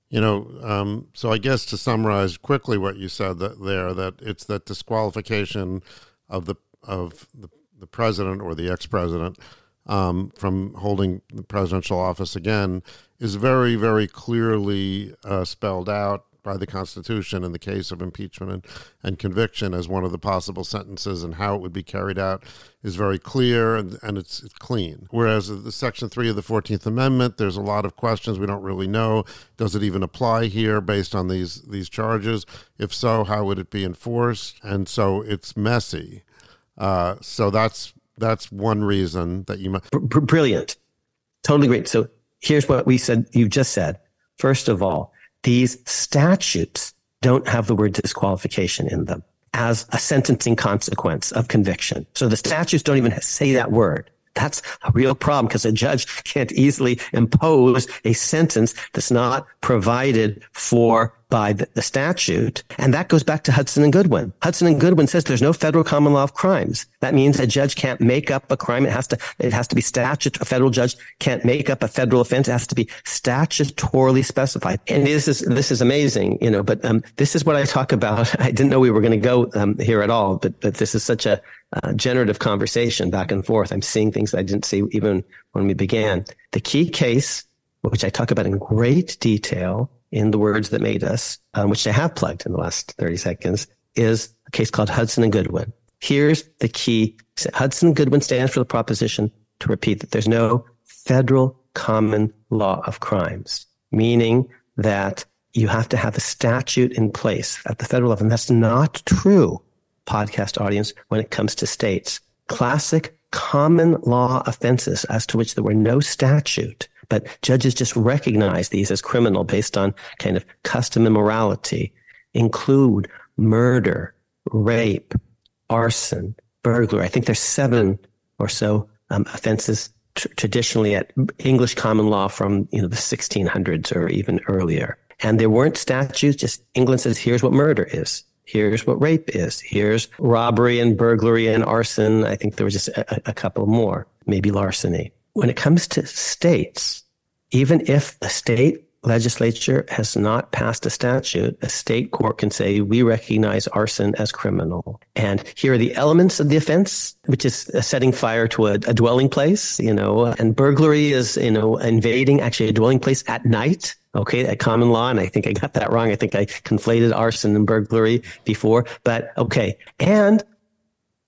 A: You know, um, so I guess to summarize quickly what you said that there, that it's that disqualification of the of the, the president or the ex president um, from holding the presidential office again is very, very clearly uh, spelled out by the Constitution in the case of impeachment and, and conviction as one of the possible sentences and how it would be carried out is very clear and, and it's, it's clean. Whereas the Section 3 of the 14th Amendment, there's a lot of questions we don't really know. Does it even apply here based on these, these charges? If so, how would it be enforced? And so it's messy. Uh, so that's that's one reason that you might.
B: Brilliant. Totally great. So here's what we said, you just said. First of all, these statutes don't have the word disqualification in them as a sentencing consequence of conviction. So the statutes don't even say that word. That's a real problem because a judge can't easily impose a sentence that's not provided for by the, the, statute. And that goes back to Hudson and Goodwin. Hudson and Goodwin says there's no federal common law of crimes. That means a judge can't make up a crime. It has to, it has to be statute. A federal judge can't make up a federal offense. It has to be statutorily specified. And this is, this is amazing, you know, but, um, this is what I talk about. I didn't know we were going to go, um, here at all, but, but this is such a, uh, generative conversation back and forth. I'm seeing things I didn't see even when we began. The key case, which I talk about in great detail, in the words that made us, um, which I have plugged in the last 30 seconds, is a case called Hudson and Goodwin. Here's the key. Hudson and Goodwin stands for the proposition to repeat that there's no federal common law of crimes, meaning that you have to have a statute in place at the federal level. And that's not true, podcast audience, when it comes to states. Classic common law offenses as to which there were no statute but judges just recognize these as criminal based on kind of custom and morality, include murder, rape, arson, burglary. I think there's seven or so um, offenses tr- traditionally at English common law from you know the 1600s or even earlier. And there weren't statutes. Just England says, here's what murder is. Here's what rape is. Here's robbery and burglary and arson. I think there was just a, a couple more, maybe larceny when it comes to states, even if the state legislature has not passed a statute, a state court can say, we recognize arson as criminal. And here are the elements of the offense, which is setting fire to a, a dwelling place, you know, and burglary is, you know, invading actually a dwelling place at night. Okay, at common law, and I think I got that wrong. I think I conflated arson and burglary before, but okay. And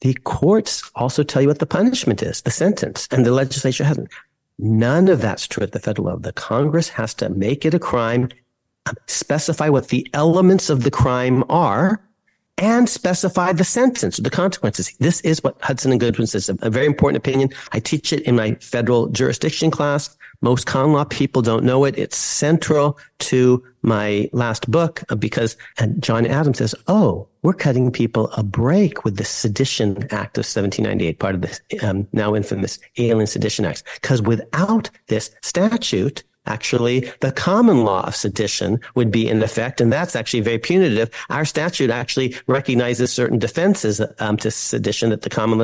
B: the courts also tell you what the punishment is, the sentence, and the legislature hasn't. None of that's true at the federal level. The Congress has to make it a crime, specify what the elements of the crime are, and specify the sentence, the consequences. This is what Hudson and Goodwin says, a very important opinion. I teach it in my federal jurisdiction class. Most con law people don't know it. It's central to my last book because and John Adams says, Oh, we're cutting people a break with the Sedition Act of 1798, part of the um, now infamous Alien Sedition Act. Because without this statute, actually the common law of sedition would be in effect, and that's actually very punitive. Our statute actually recognizes certain defenses um, to sedition that the common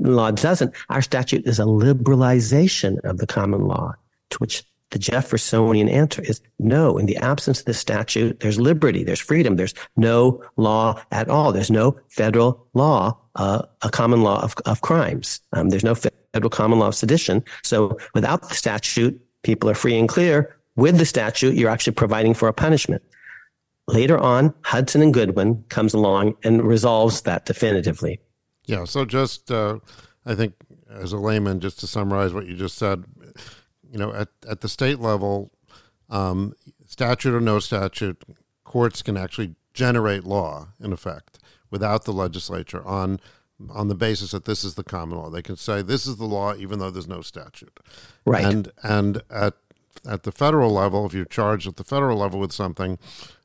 B: law doesn't. Our statute is a liberalization of the common law, to which the Jeffersonian answer is no. In the absence of the statute, there's liberty, there's freedom, there's no law at all. There's no federal law, uh, a common law of, of crimes. Um, there's no federal common law of sedition. So without the statute, people are free and clear. With the statute, you're actually providing for a punishment. Later on, Hudson and Goodwin comes along and resolves that definitively.
A: Yeah. So just, uh, I think, as a layman, just to summarize what you just said, you know, at, at the state level, um, statute or no statute, courts can actually generate law in effect without the legislature on on the basis that this is the common law. They can say this is the law even though there's no statute.
B: Right.
A: And and at at the federal level, if you're charged at the federal level with something,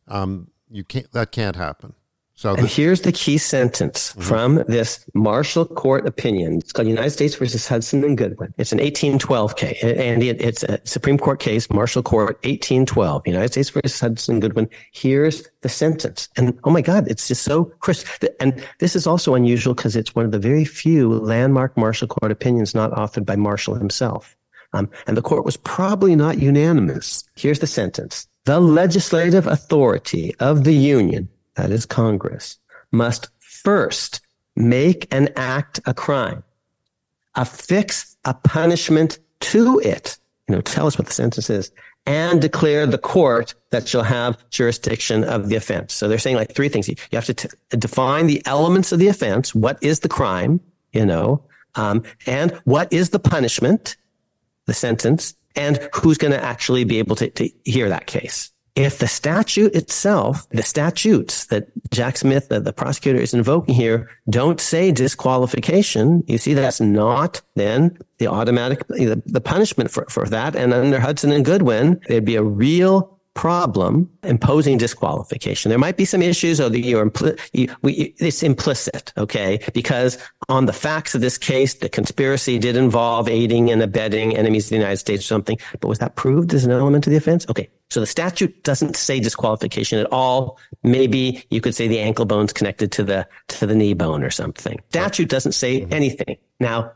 A: um, you can't that can't happen.
B: So and here's the key sentence mm-hmm. from this Marshall Court opinion. It's called United States versus Hudson and Goodwin. It's an 1812 case, and it, it's a Supreme Court case, Marshall Court, 1812, United States versus Hudson and Goodwin. Here's the sentence, and oh my God, it's just so crisp. And this is also unusual because it's one of the very few landmark Marshall Court opinions not authored by Marshall himself. Um, and the court was probably not unanimous. Here's the sentence. The legislative authority of the Union that is Congress, must first make an act a crime, affix a punishment to it. You know, tell us what the sentence is and declare the court that shall have jurisdiction of the offense. So they're saying like three things. You have to t- define the elements of the offense. What is the crime? You know, um, and what is the punishment, the sentence, and who's going to actually be able to, to hear that case if the statute itself, the statutes that Jack Smith, the, the, prosecutor, is invoking here, don't say disqualification, you see that's not then the automatic, the, the punishment for, for that. And under Hudson and Goodwin, there'd be a real problem imposing disqualification. There might be some issues, or you're impli- you, we, it's implicit, okay? Because on the facts of this case, the conspiracy did involve aiding and abetting enemies of the United States or something. But was that proved as an element of the offense? Okay. So the statute doesn't say disqualification at all. Maybe you could say the ankle bone's connected to the, to the knee bone or something. Statute doesn't say mm-hmm. anything. Now,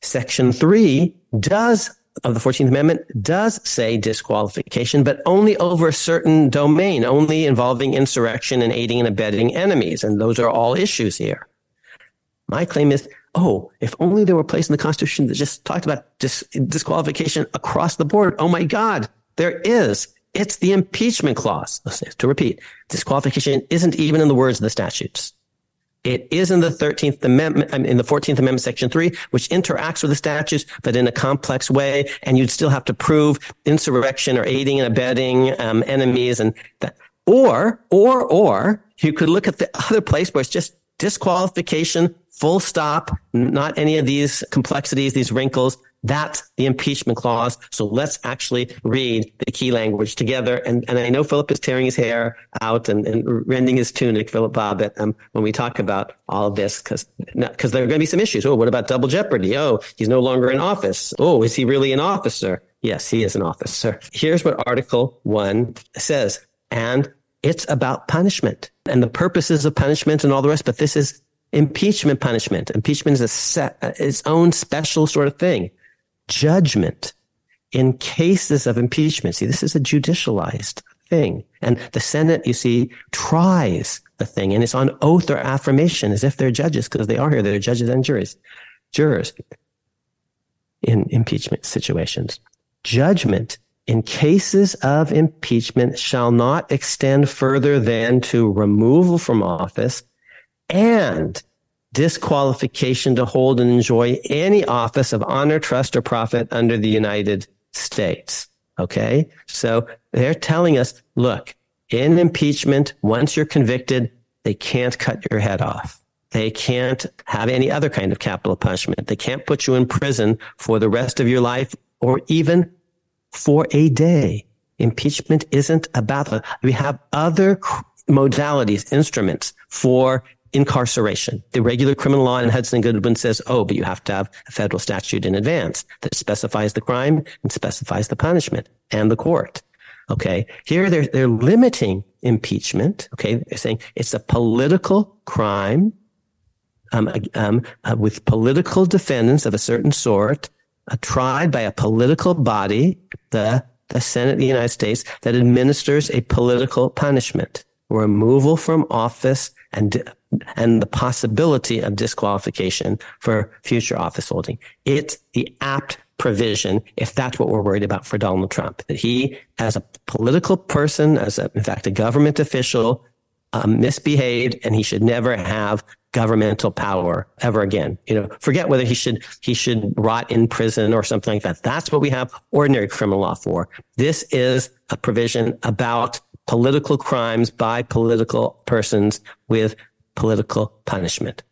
B: section three does of the 14th Amendment does say disqualification, but only over a certain domain, only involving insurrection and aiding and abetting enemies. And those are all issues here. My claim is, oh, if only there were a place in the Constitution that just talked about dis- disqualification across the board. Oh my God, there is. It's the impeachment clause. To repeat, disqualification isn't even in the words of the statutes. It is in the 13th Amendment, in the 14th Amendment, Section 3, which interacts with the statutes, but in a complex way. And you'd still have to prove insurrection or aiding and abetting um, enemies. And that. Or, or, or you could look at the other place where it's just disqualification, full stop, not any of these complexities, these wrinkles. That's the impeachment clause. So let's actually read the key language together. And, and I know Philip is tearing his hair out and, and rending his tunic, Philip Bobbitt, um, when we talk about all this, because because there are going to be some issues. Oh, what about double jeopardy? Oh, he's no longer in office. Oh, is he really an officer? Yes, he is an officer. Here's what Article 1 says. And it's about punishment and the purposes of punishment and all the rest. But this is impeachment punishment. Impeachment is a set, its own special sort of thing judgment in cases of impeachment. See, this is a judicialized thing. And the Senate, you see, tries the thing and it's on oath or affirmation as if they're judges because they are here. They're judges and juries, jurors in impeachment situations. Judgment in cases of impeachment shall not extend further than to removal from office and disqualification to hold and enjoy any office of honor, trust, or profit under the United States. Okay. So they're telling us, look, in impeachment, once you're convicted, they can't cut your head off. They can't have any other kind of capital punishment. They can't put you in prison for the rest of your life or even for a day. Impeachment isn't about that. We have other modalities, instruments for incarceration. The regular criminal law in Hudson Goodwin says, oh, but you have to have a federal statute in advance that specifies the crime and specifies the punishment and the court. Okay. Here they're, they're limiting impeachment. Okay. They're saying it's a political crime, um, um, uh, with political defendants of a certain sort, uh, tried by a political body, the, the Senate of the United States, that administers a political punishment, removal from office and and the possibility of disqualification for future office holding. It's the apt provision if that's what we're worried about for Donald Trump, that he, as a political person, as a, in fact, a government official, um, misbehaved and he should never have governmental power ever again. You know, forget whether he should, he should rot in prison or something like that. That's what we have ordinary criminal law for. This is a provision about political crimes by political persons with political punishment,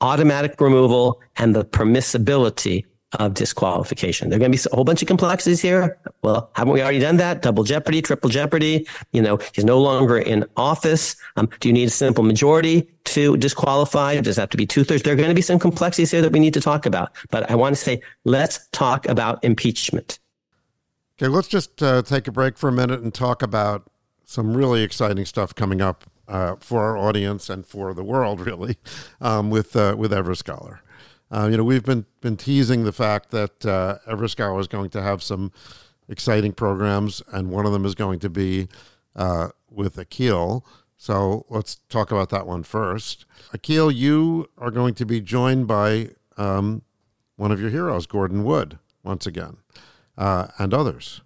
B: automatic removal, and the permissibility of disqualification. There are going to be a whole bunch of complexities here. Well, haven't we already done that? Double jeopardy, triple jeopardy. You know, he's no longer in office. Um, do you need a simple majority to disqualify? Does it have to be two thirds? There are going to be some complexities here that we need to talk about. But I want to say, let's talk about impeachment.
A: Okay, let's just uh, take a break for a minute and talk about some really exciting stuff coming up uh, for our audience and for the world, really, um, with uh, with Everscholar. Uh, you know, we've been been teasing the fact that uh, Everscholar is going to have some exciting programs, and one of them is going to be uh, with Akhil. So let's talk about that one first. Akhil, you are going to be joined by um, one of your heroes, Gordon Wood, once again, uh, and others.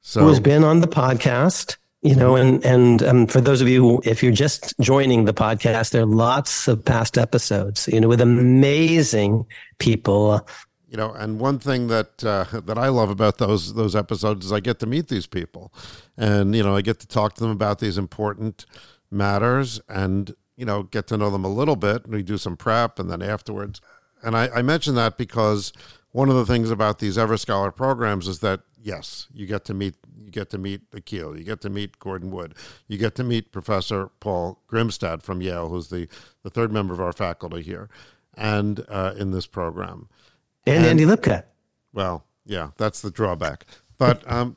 B: So, who has been on the podcast you know and and um, for those of you if you're just joining the podcast there are lots of past episodes you know with amazing people.
A: You know and one thing that uh, that i love about those those episodes is i get to meet these people. And you know i get to talk to them about these important matters and you know get to know them a little bit. And we do some prep and then afterwards. And i, I mention that because one of the things about these Everscholar programs is that yes, you get to meet you get to meet Akhil, you get to meet Gordon Wood, you get to meet Professor Paul Grimstad from Yale, who's the, the third member of our faculty here, and uh, in this program,
B: and, and Andy Lipka.
A: Well, yeah, that's the drawback, but um,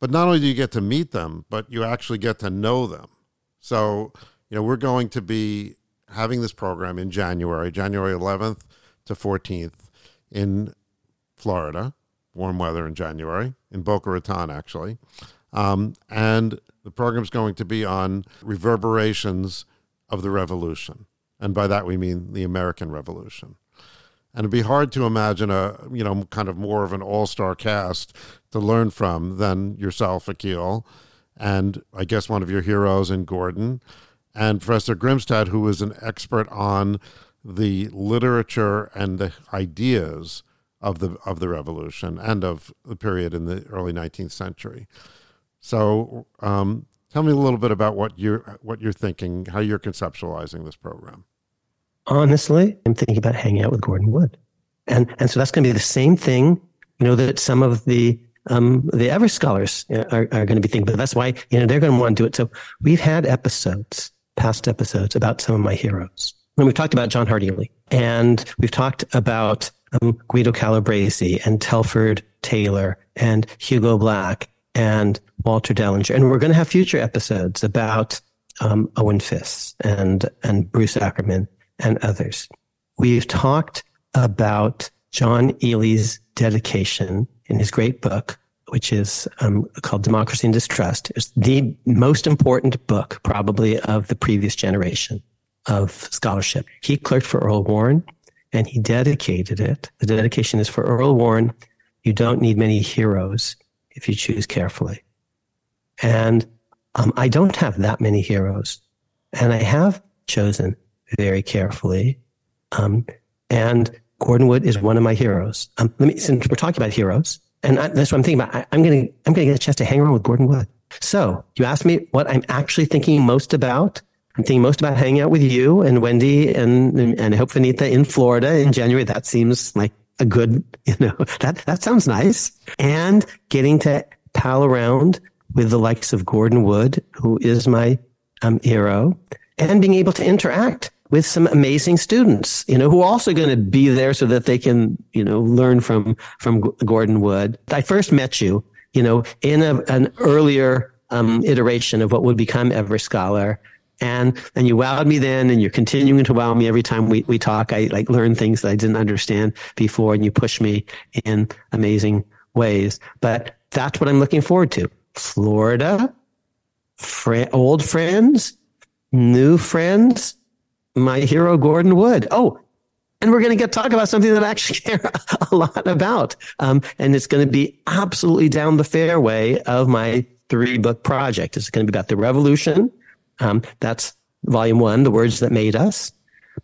A: but not only do you get to meet them, but you actually get to know them. So you know, we're going to be having this program in January, January 11th to 14th in Florida warm weather in January in Boca Raton, actually. Um, and the program's going to be on reverberations of the revolution. And by that we mean the American Revolution. And it'd be hard to imagine a, you know, kind of more of an all star cast to learn from than yourself, Akhil, and I guess one of your heroes in Gordon, and Professor Grimstad, who is an expert on the literature and the ideas of the of the revolution and of the period in the early 19th century. So, um, tell me a little bit about what you're what you're thinking, how you're conceptualizing this program.
B: Honestly, I'm thinking about hanging out with Gordon Wood, and and so that's going to be the same thing, you know, that some of the um, the Ever scholars are, are going to be thinking. But that's why you know they're going to want to do it. So we've had episodes, past episodes about some of my heroes, and we've talked about John Hart Ely and we've talked about um, Guido Calabresi and Telford Taylor and Hugo Black and Walter Dellinger. And we're going to have future episodes about um, Owen Fiss and, and Bruce Ackerman and others. We've talked about John Ely's dedication in his great book, which is um, called Democracy and Distrust. It's the most important book, probably, of the previous generation of scholarship. He clerked for Earl Warren and he dedicated it. The dedication is for Earl Warren. You don't need many heroes if you choose carefully. And um, I don't have that many heroes. And I have chosen very carefully. Um, and Gordon Wood is one of my heroes. Um, let me, since we're talking about heroes, and I, that's what I'm thinking about. I, am going to, I'm going to get a chance to hang around with Gordon Wood. So you asked me what I'm actually thinking most about. I'm thinking most about hanging out with you and Wendy and, and hope Vanita in Florida in January. That seems like a good, you know, that, that sounds nice. And getting to pal around with the likes of Gordon Wood, who is my um, hero, and being able to interact with some amazing students, you know, who are also going to be there so that they can, you know, learn from, from Gordon Wood. I first met you, you know, in a, an earlier um, iteration of what would become Everscholar. And, and you wowed me then and you're continuing to wow me every time we, we talk. I like learn things that I didn't understand before and you push me in amazing ways. But that's what I'm looking forward to. Florida, fr- old friends, new friends, my hero Gordon Wood. Oh, and we're going to get talk about something that I actually care a lot about. Um, and it's going to be absolutely down the fairway of my three book project. It's going to be about the revolution. Um, that's volume one, the words that made us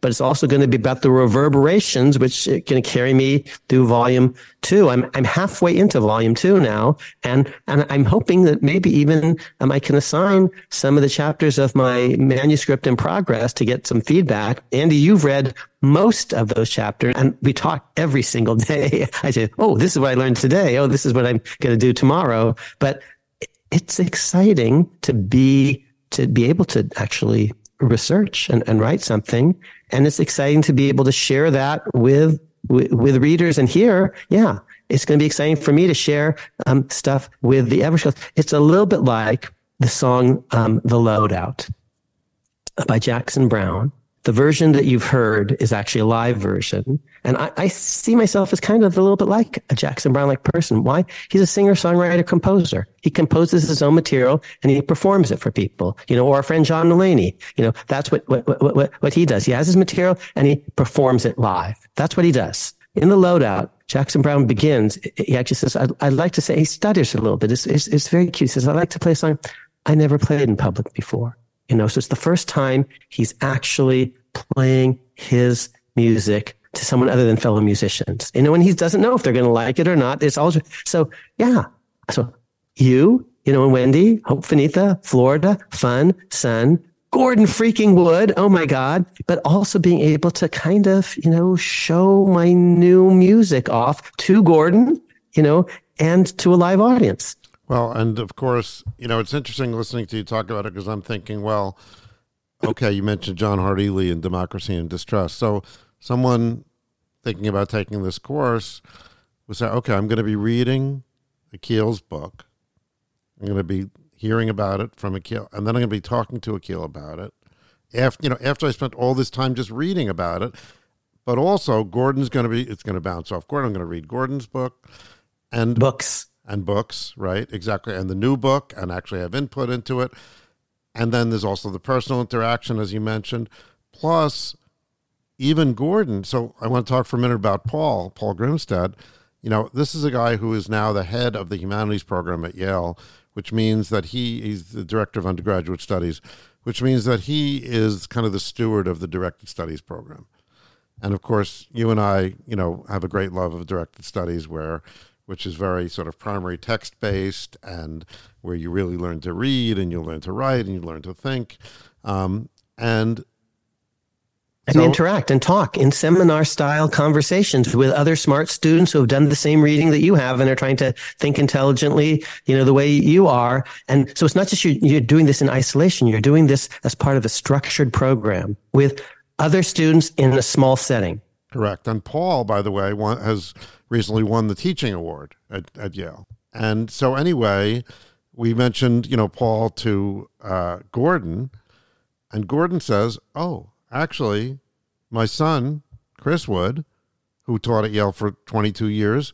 B: but it's also going to be about the reverberations, which to carry me through volume two. I'm, I'm halfway into volume two now. And, and I'm hoping that maybe even um, I can assign some of the chapters of my manuscript in progress to get some feedback. Andy, you've read most of those chapters and we talk every single day. I say, Oh, this is what I learned today. Oh, this is what I'm going to do tomorrow. But it's exciting to be, to be able to actually research and, and write something. And it's exciting to be able to share that with, with, with readers. And here, yeah, it's going to be exciting for me to share um, stuff with the Everscholars. It's a little bit like the song um, "The Loadout" by Jackson Browne, the version that you've heard is actually a live version. And I, I see myself as kind of a little bit like a Jackson Browne like person. Why? He's a singer, songwriter, composer. He composes his own material and he performs it for people, you know, or our friend John Mulaney, you know, that's what, what, what, what, what he does. He has his material and he performs it live. That's what he does. In the loadout, Jackson Browne begins. He actually says, I'd, I'd like to say, he stutters a little bit. It's, it's, it's very cute. He says, I'd like to play a song I never played in public before. You know, so it's the first time he's actually playing his music to someone other than fellow musicians. You know, and he doesn't know if they're going to like it or not. It's always so. Yeah. So you, you know, and Wendy, Hope Finita, Florida, fun, sun, Gordon freaking Wood. Oh my God. But also being able to kind of, you know, show my new music off to Gordon, you know, and to a live audience.
A: Well, and of course, you know, it's interesting listening to you talk about it because I'm thinking, well, okay, you mentioned John Hart Ely and Democracy and Distrust. So someone thinking about taking this course would say, okay, I'm going to be reading Akhil's book. I'm going to be hearing about it from Akhil, and then I'm going to be talking to Akhil about it. After you know, after I spent all this time just reading about it, but also Gordon's going to be it's going to bounce off Gordon. I'm going to read Gordon's book and
B: books
A: and books, right? Exactly. And the new book, and actually have input into it. And then there's also the personal interaction, as you mentioned, plus even Gordon. So I want to talk for a minute about Paul, Paul Grimstad. You know, this is a guy who is now the head of the humanities program at Yale, which means that he, is the director of undergraduate studies, which means that he is kind of the steward of the directed studies program. And of course, you and I, you know, have a great love of directed studies where which is very sort of primary text based and where you really learn to read and you learn to write and you learn to think. Um, and
B: and so, interact and talk in seminar style conversations with other smart students who have done the same reading that you have and are trying to think intelligently, you know, the way you are. And so it's not just you, you're doing this in isolation. You're doing this as part of a structured program with other students in a small setting.
A: Correct. And Paul, by the way, has recently won the teaching award at, at Yale. And so, anyway, we mentioned, you know, Paul to uh, Gordon, and Gordon says, "Oh, actually, my son, Chris Wood, who taught at Yale for 22 years,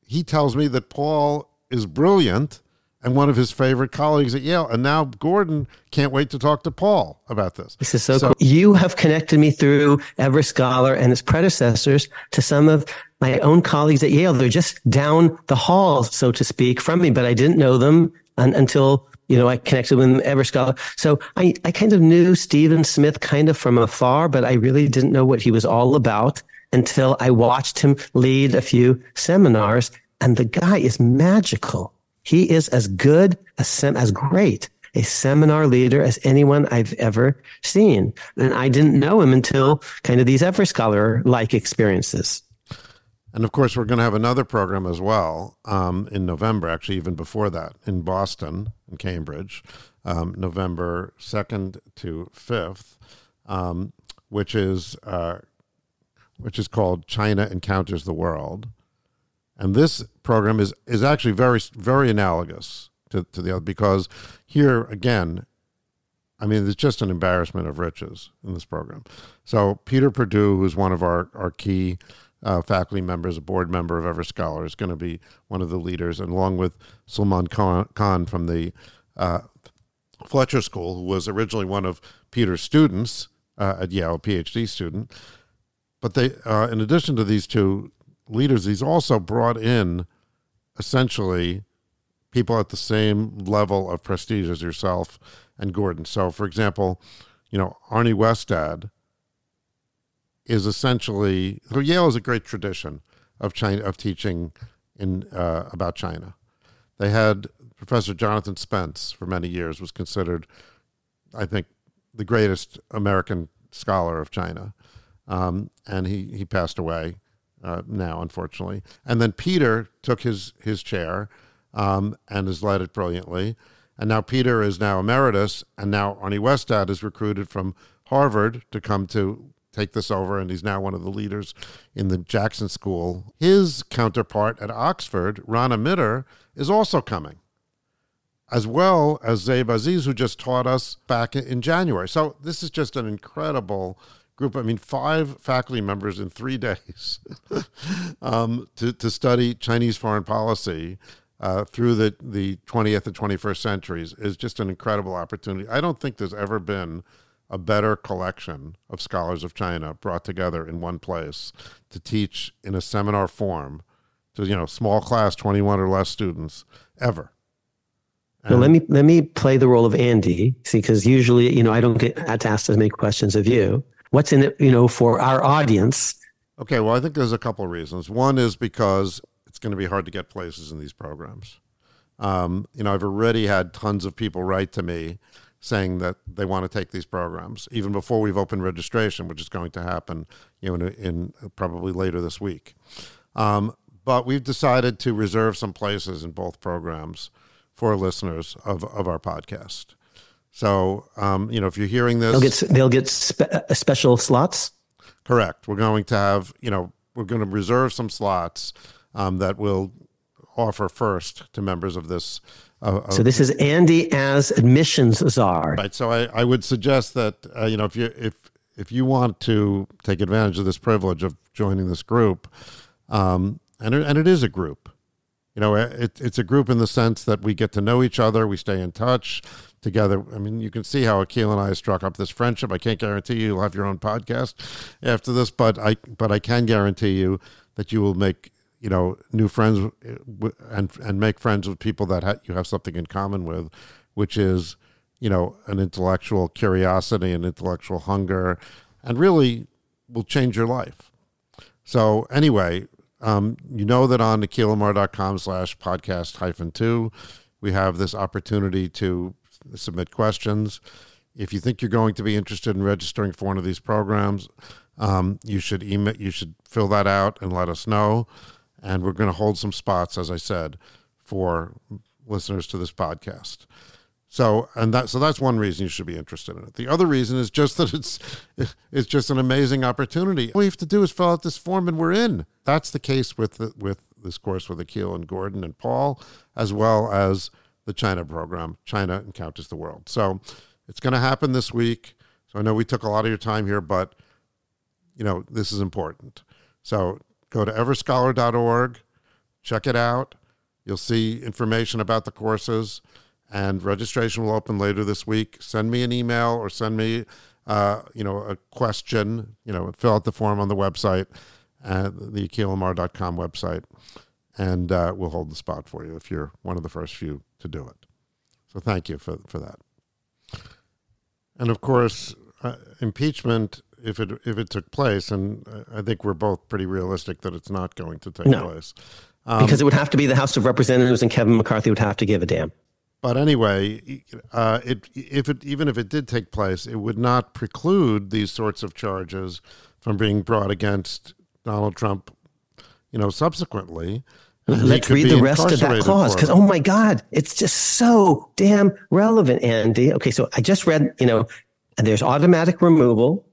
A: he tells me that Paul is brilliant and one of his favorite colleagues at Yale. And now Gordon can't wait to talk to Paul about this.
B: This is so, so cool. You have connected me through Ever Scholar and its predecessors to some of my own colleagues at Yale. They're just down the hall, so to speak, from me, but I didn't know them un- until you know, I connected with Ever Scholar. So I, I kind of knew Stephen Smith kind of from afar, but I really didn't know what he was all about until I watched him lead a few seminars. And the guy is magical. He is as good, as, sem- as great a seminar leader as anyone I've ever seen. And I didn't know him until kind of these Ever Scholar like experiences.
A: And of course, we're going to have another program as well um, in November, actually, even before that, in Boston, and Cambridge, um, November 2nd to 5th, um, which is uh, which is called China Encounters the World. And this program is, is actually very, very analogous to, to the other because here, again, I mean, it's just an embarrassment of riches in this program. So, Peter Perdue, who's one of our, our key uh, faculty members, a board member of Ever Scholar, is going to be one of the leaders, and along with Sulmaan Khan from the uh, Fletcher School, who was originally one of Peter's students uh, at Yale, a PhD student. But they, uh, in addition to these two leaders, he's also brought in essentially people at the same level of prestige as yourself and Gordon. So, for example, you know, Arne Westad is essentially so Yale is a great tradition of China of teaching in uh, about China. They had Professor Jonathan Spence for many years was considered, I think, the greatest American scholar of China um, and he he passed away uh, now, unfortunately. And then Peter took his his chair um, and has led it brilliantly. And now Peter is now emeritus, and now Arne Westad is recruited from Harvard to come to take this over, and he's now one of the leaders in the Jackson School. His counterpart at Oxford, Rana Mitter, is also coming, as well as Zeib Aziz, who just taught us back in January. So this is just an incredible group. I mean, five faculty members in three days um, to, to study Chinese foreign policy uh, through the, the 20th and 21st centuries is just an incredible opportunity. I don't think there's ever been a better collection of scholars of China brought together in one place to teach in a seminar form to you know small class 21 or less students ever
B: so let me let me play the role of Andy, see, because usually, you know, I don't get asked as many questions of you what's in it, you know, for our audience?
A: Okay, well, I think there's a couple of reasons. One is because it's going to be hard to get places in these programs. Um, you know, I've already had tons of people write to me saying that they want to take these programs, even before we've opened registration, which is going to happen, you know, in, in probably later this week. Um, but we've decided to reserve some places in both programs for listeners of, of our podcast. So, um, you know, if you're hearing this,
B: they'll get they'll get spe- uh, special slots.
A: Correct. We're going to have, you know, we're going to reserve some slots um, that will offer first to members of this.
B: Uh, so this is Andy as admissions czar.
A: Right. So I, I would suggest that uh, you know if you if if you want to take advantage of this privilege of joining this group, um, and it, and it is a group. You know, it, it's a group in the sense that we get to know each other, we stay in touch together. I mean, you can see how Akhil and I struck up this friendship. I can't guarantee you you'll have your own podcast after this, but I but I can guarantee you that you will make you know new friends and and make friends with people that ha- you have something in common with, which is you know an intellectual curiosity, and intellectual hunger, and really will change your life. So anyway, um, you know that on akhilamar.com slash podcast hyphen two, we have this opportunity to submit questions. If you think you're going to be interested in registering for one of these programs, um, you should email, you should fill that out and let us know. And we're going to hold some spots, as I said, for listeners to this podcast. So, and that so that's one reason you should be interested in it. The other reason is just that it's it's just an amazing opportunity. All you have to do is fill out this form, and we're in. That's the case with the, with this course with Akhil and Gordon and Paul, as well as the China program, China Encounters the World. So it's going to happen this week. So I know we took a lot of your time here, but you know this is important. So go to everscholar.org, check it out. You'll see information about the courses, and registration will open later this week. Send me an email or send me, uh, you know, a question. You know, fill out the form on the website, uh, the akhilamar.com website, and uh, we'll hold the spot for you if you're one of the first few to do it. So thank you for for that. And of course, uh, impeachment if it if it took place, and I think we're both pretty realistic that it's not going to take no. place.
B: Um, because it would have to be the House of Representatives, and Kevin McCarthy would have to give a damn.
A: But anyway, uh, it if it even if it did take place, it would not preclude these sorts of charges from being brought against Donald Trump. You know, subsequently.
B: Let's read the rest of that clause because oh my God, it's just so damn relevant, Andy. Okay, so I just read, you know, there's automatic removal,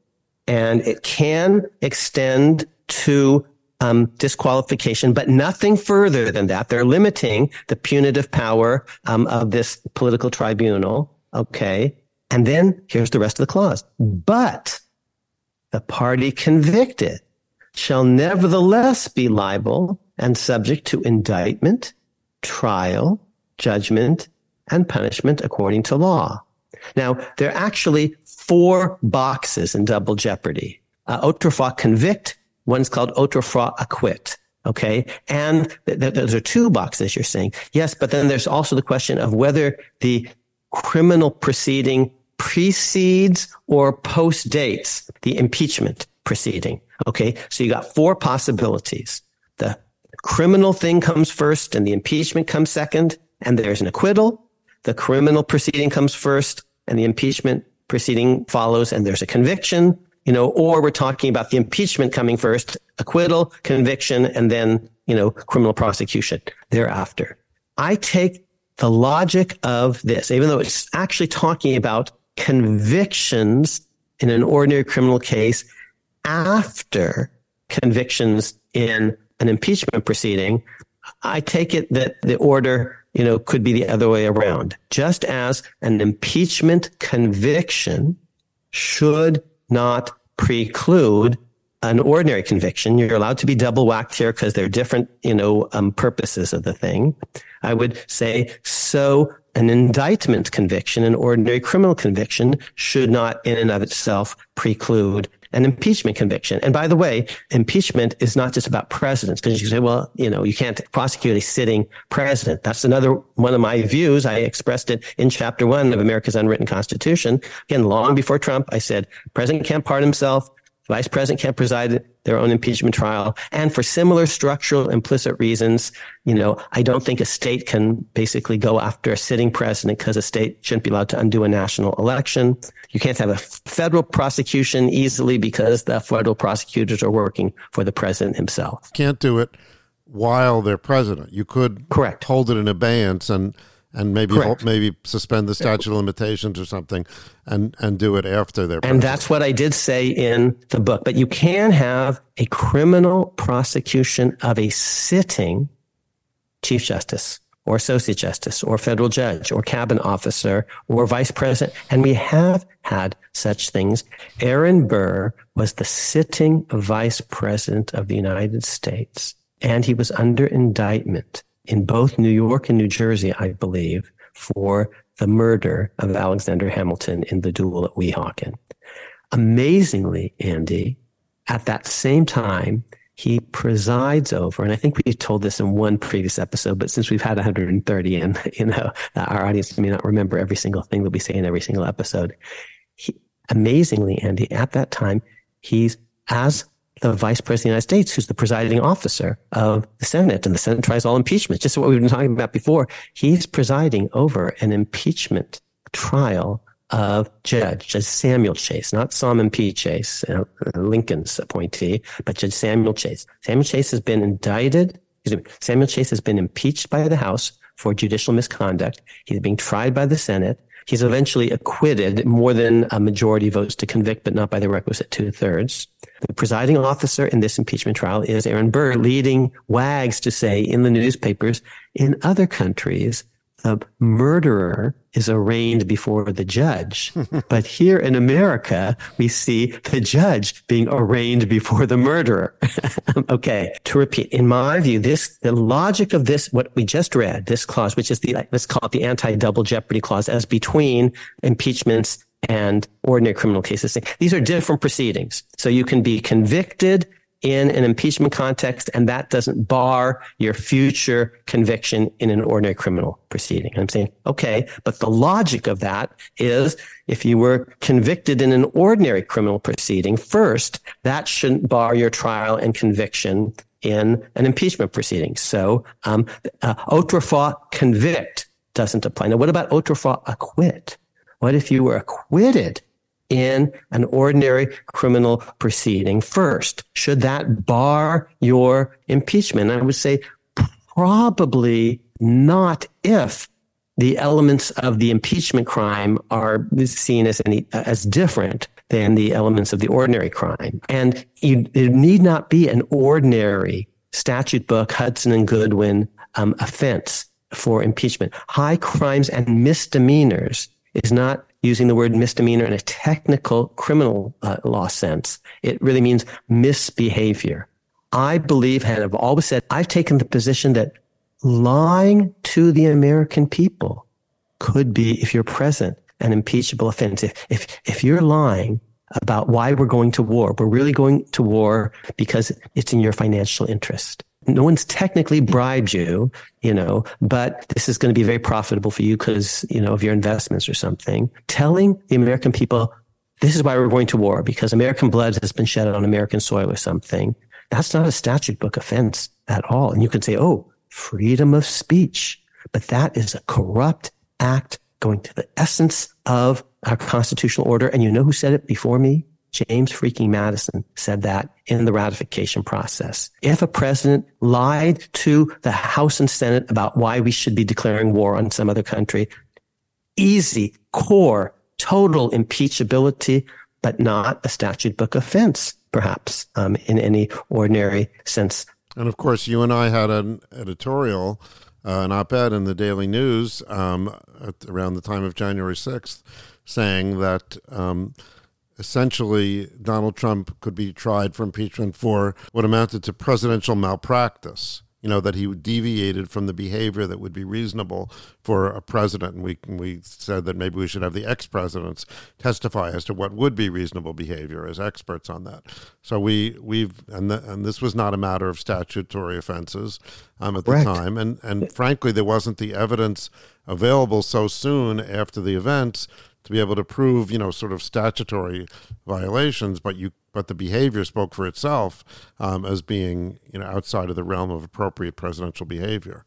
B: and it can extend to um, disqualification, but nothing further than that. They're limiting the punitive power um, of this political tribunal. Okay. And then here's the rest of the clause. But the party convicted shall nevertheless be liable and subject to indictment, trial, judgment, and punishment according to law. Now, there are actually four boxes in double jeopardy. Uh, autrefois convict, One's called autrefois acquit. Okay. And th- th- those are two boxes you're saying. Yes. But then there's also the question of whether the criminal proceeding precedes or post dates the impeachment proceeding. Okay. So you got four possibilities. The criminal thing comes first and the impeachment comes second and there's an acquittal. The criminal proceeding comes first and the impeachment proceeding follows and there's a conviction you know, or we're talking about the impeachment coming first, acquittal, conviction, and then, you know, criminal prosecution thereafter. I take the logic of this, even though it's actually talking about convictions in an ordinary criminal case after convictions in an impeachment proceeding, I take it that the order, you know, could be the other way around. Just as an impeachment conviction should not preclude an ordinary conviction. You're allowed to be double whacked here because they're different, you know, um, purposes of the thing. I would say so. An indictment conviction, an ordinary criminal conviction, should not, in and of itself, preclude an impeachment conviction. And by the way, impeachment is not just about presidents because you say, well, you know, you can't prosecute a sitting president. That's another one of my views. I expressed it in chapter one of America's Unwritten Constitution. Again, long before Trump, I said, president can't pardon himself. Vice president can't preside their own impeachment trial. And for similar structural implicit reasons, you know, I don't think a state can basically go after a sitting president because a state shouldn't be allowed to undo a national election. You can't have a federal prosecution easily because the federal prosecutors are working for the president himself.
A: Can't do it while they're president. You could
B: correct
A: hold it in abeyance and and maybe maybe suspend the statute of limitations or something and and do it after their
B: and that's what i did say in the book. But you can have a criminal prosecution of a sitting chief justice or associate justice or federal judge or cabinet officer or vice president. And we have had such things. Aaron burr was the sitting vice president of the united states and he was under indictment in both New York and New Jersey, I believe, for the murder of Alexander Hamilton in the duel at Weehawken. Amazingly, Andy, at that same time, he presides over, and I think we told this in one previous episode, but since we've had 130 and, you know, our audience may not remember every single thing that we say in every single episode. He, amazingly, Andy, at that time, he's as the vice president of the United States, who's the presiding officer of the Senate, and the Senate tries all impeachment. Just what we've been talking about before. He's presiding over an impeachment trial of Judge, Judge Samuel Chase, not Salmon P. Chase, uh, Lincoln's appointee, but Judge Samuel Chase. Samuel Chase has been indicted. Me, Samuel Chase has been impeached by the House for judicial misconduct. He's being tried by the Senate. He's eventually acquitted more than a majority votes to convict, but not by the requisite two thirds. The presiding officer in this impeachment trial is Aaron Burr, leading wags to say in the newspapers in other countries, the murderer is arraigned before the judge. but here in America, we see the judge being arraigned before the murderer. okay. To repeat, in my view, this, the logic of this, what we just read, this clause, which is the, let's call it the anti-double jeopardy clause as between impeachments and ordinary criminal cases. These are different proceedings. So you can be convicted in an impeachment context, and that doesn't bar your future conviction in an ordinary criminal proceeding. I'm saying, okay, but the logic of that is if you were convicted in an ordinary criminal proceeding first, that shouldn't bar your trial and conviction in an impeachment proceeding. So, um, uh, convict doesn't apply. Now, what about autrefois acquit? What if you were acquitted in an ordinary criminal proceeding first? Should that bar your impeachment? I would say probably not if the elements of the impeachment crime are seen as any, as different than the elements of the ordinary crime. And you, it need not be an ordinary statute book, Hudson and Goodwin um, offense for impeachment. High crimes and misdemeanors is not using the word misdemeanor in a technical criminal uh, law sense. It really means misbehavior. I believe and have always said, I've taken the position that lying to the American people could be, if you're present, an impeachable offense. If, if, if you're lying about why we're going to war, we're really going to war because it's in your financial interest no one's technically bribed you, you know, but this is going to be very profitable for you because, you know, of your investments or something. Telling the American people, this is why we're going to war because American blood has been shed on American soil or something. That's not a statute book offense at all. And you can say, oh, freedom of speech. But that is a corrupt act going to the essence of our constitutional order. And you know who said it before me? James freaking Madison said that in the ratification process. If a president lied to the House and Senate about why we should be declaring war on some other country, easy, core, total impeachability, but not a statute book offense, perhaps, um, in any ordinary sense.
A: And of course, you and I had an editorial, uh, an op ed in the Daily News um, around the time of January 6th saying that. Um, essentially Donald Trump could be tried for impeachment for what amounted to presidential malpractice. You know that he deviated from the behavior that would be reasonable for a president, and we we said that maybe we should have the ex-presidents testify as to what would be reasonable behavior as experts on that. So we we've and the, and this was not a matter of statutory offenses um, at Correct. the time, and and frankly there wasn't the evidence available so soon after the events to be able to prove, you know, sort of statutory violations, but you but the behavior spoke for itself um, as being, you know, outside of the realm of appropriate presidential behavior.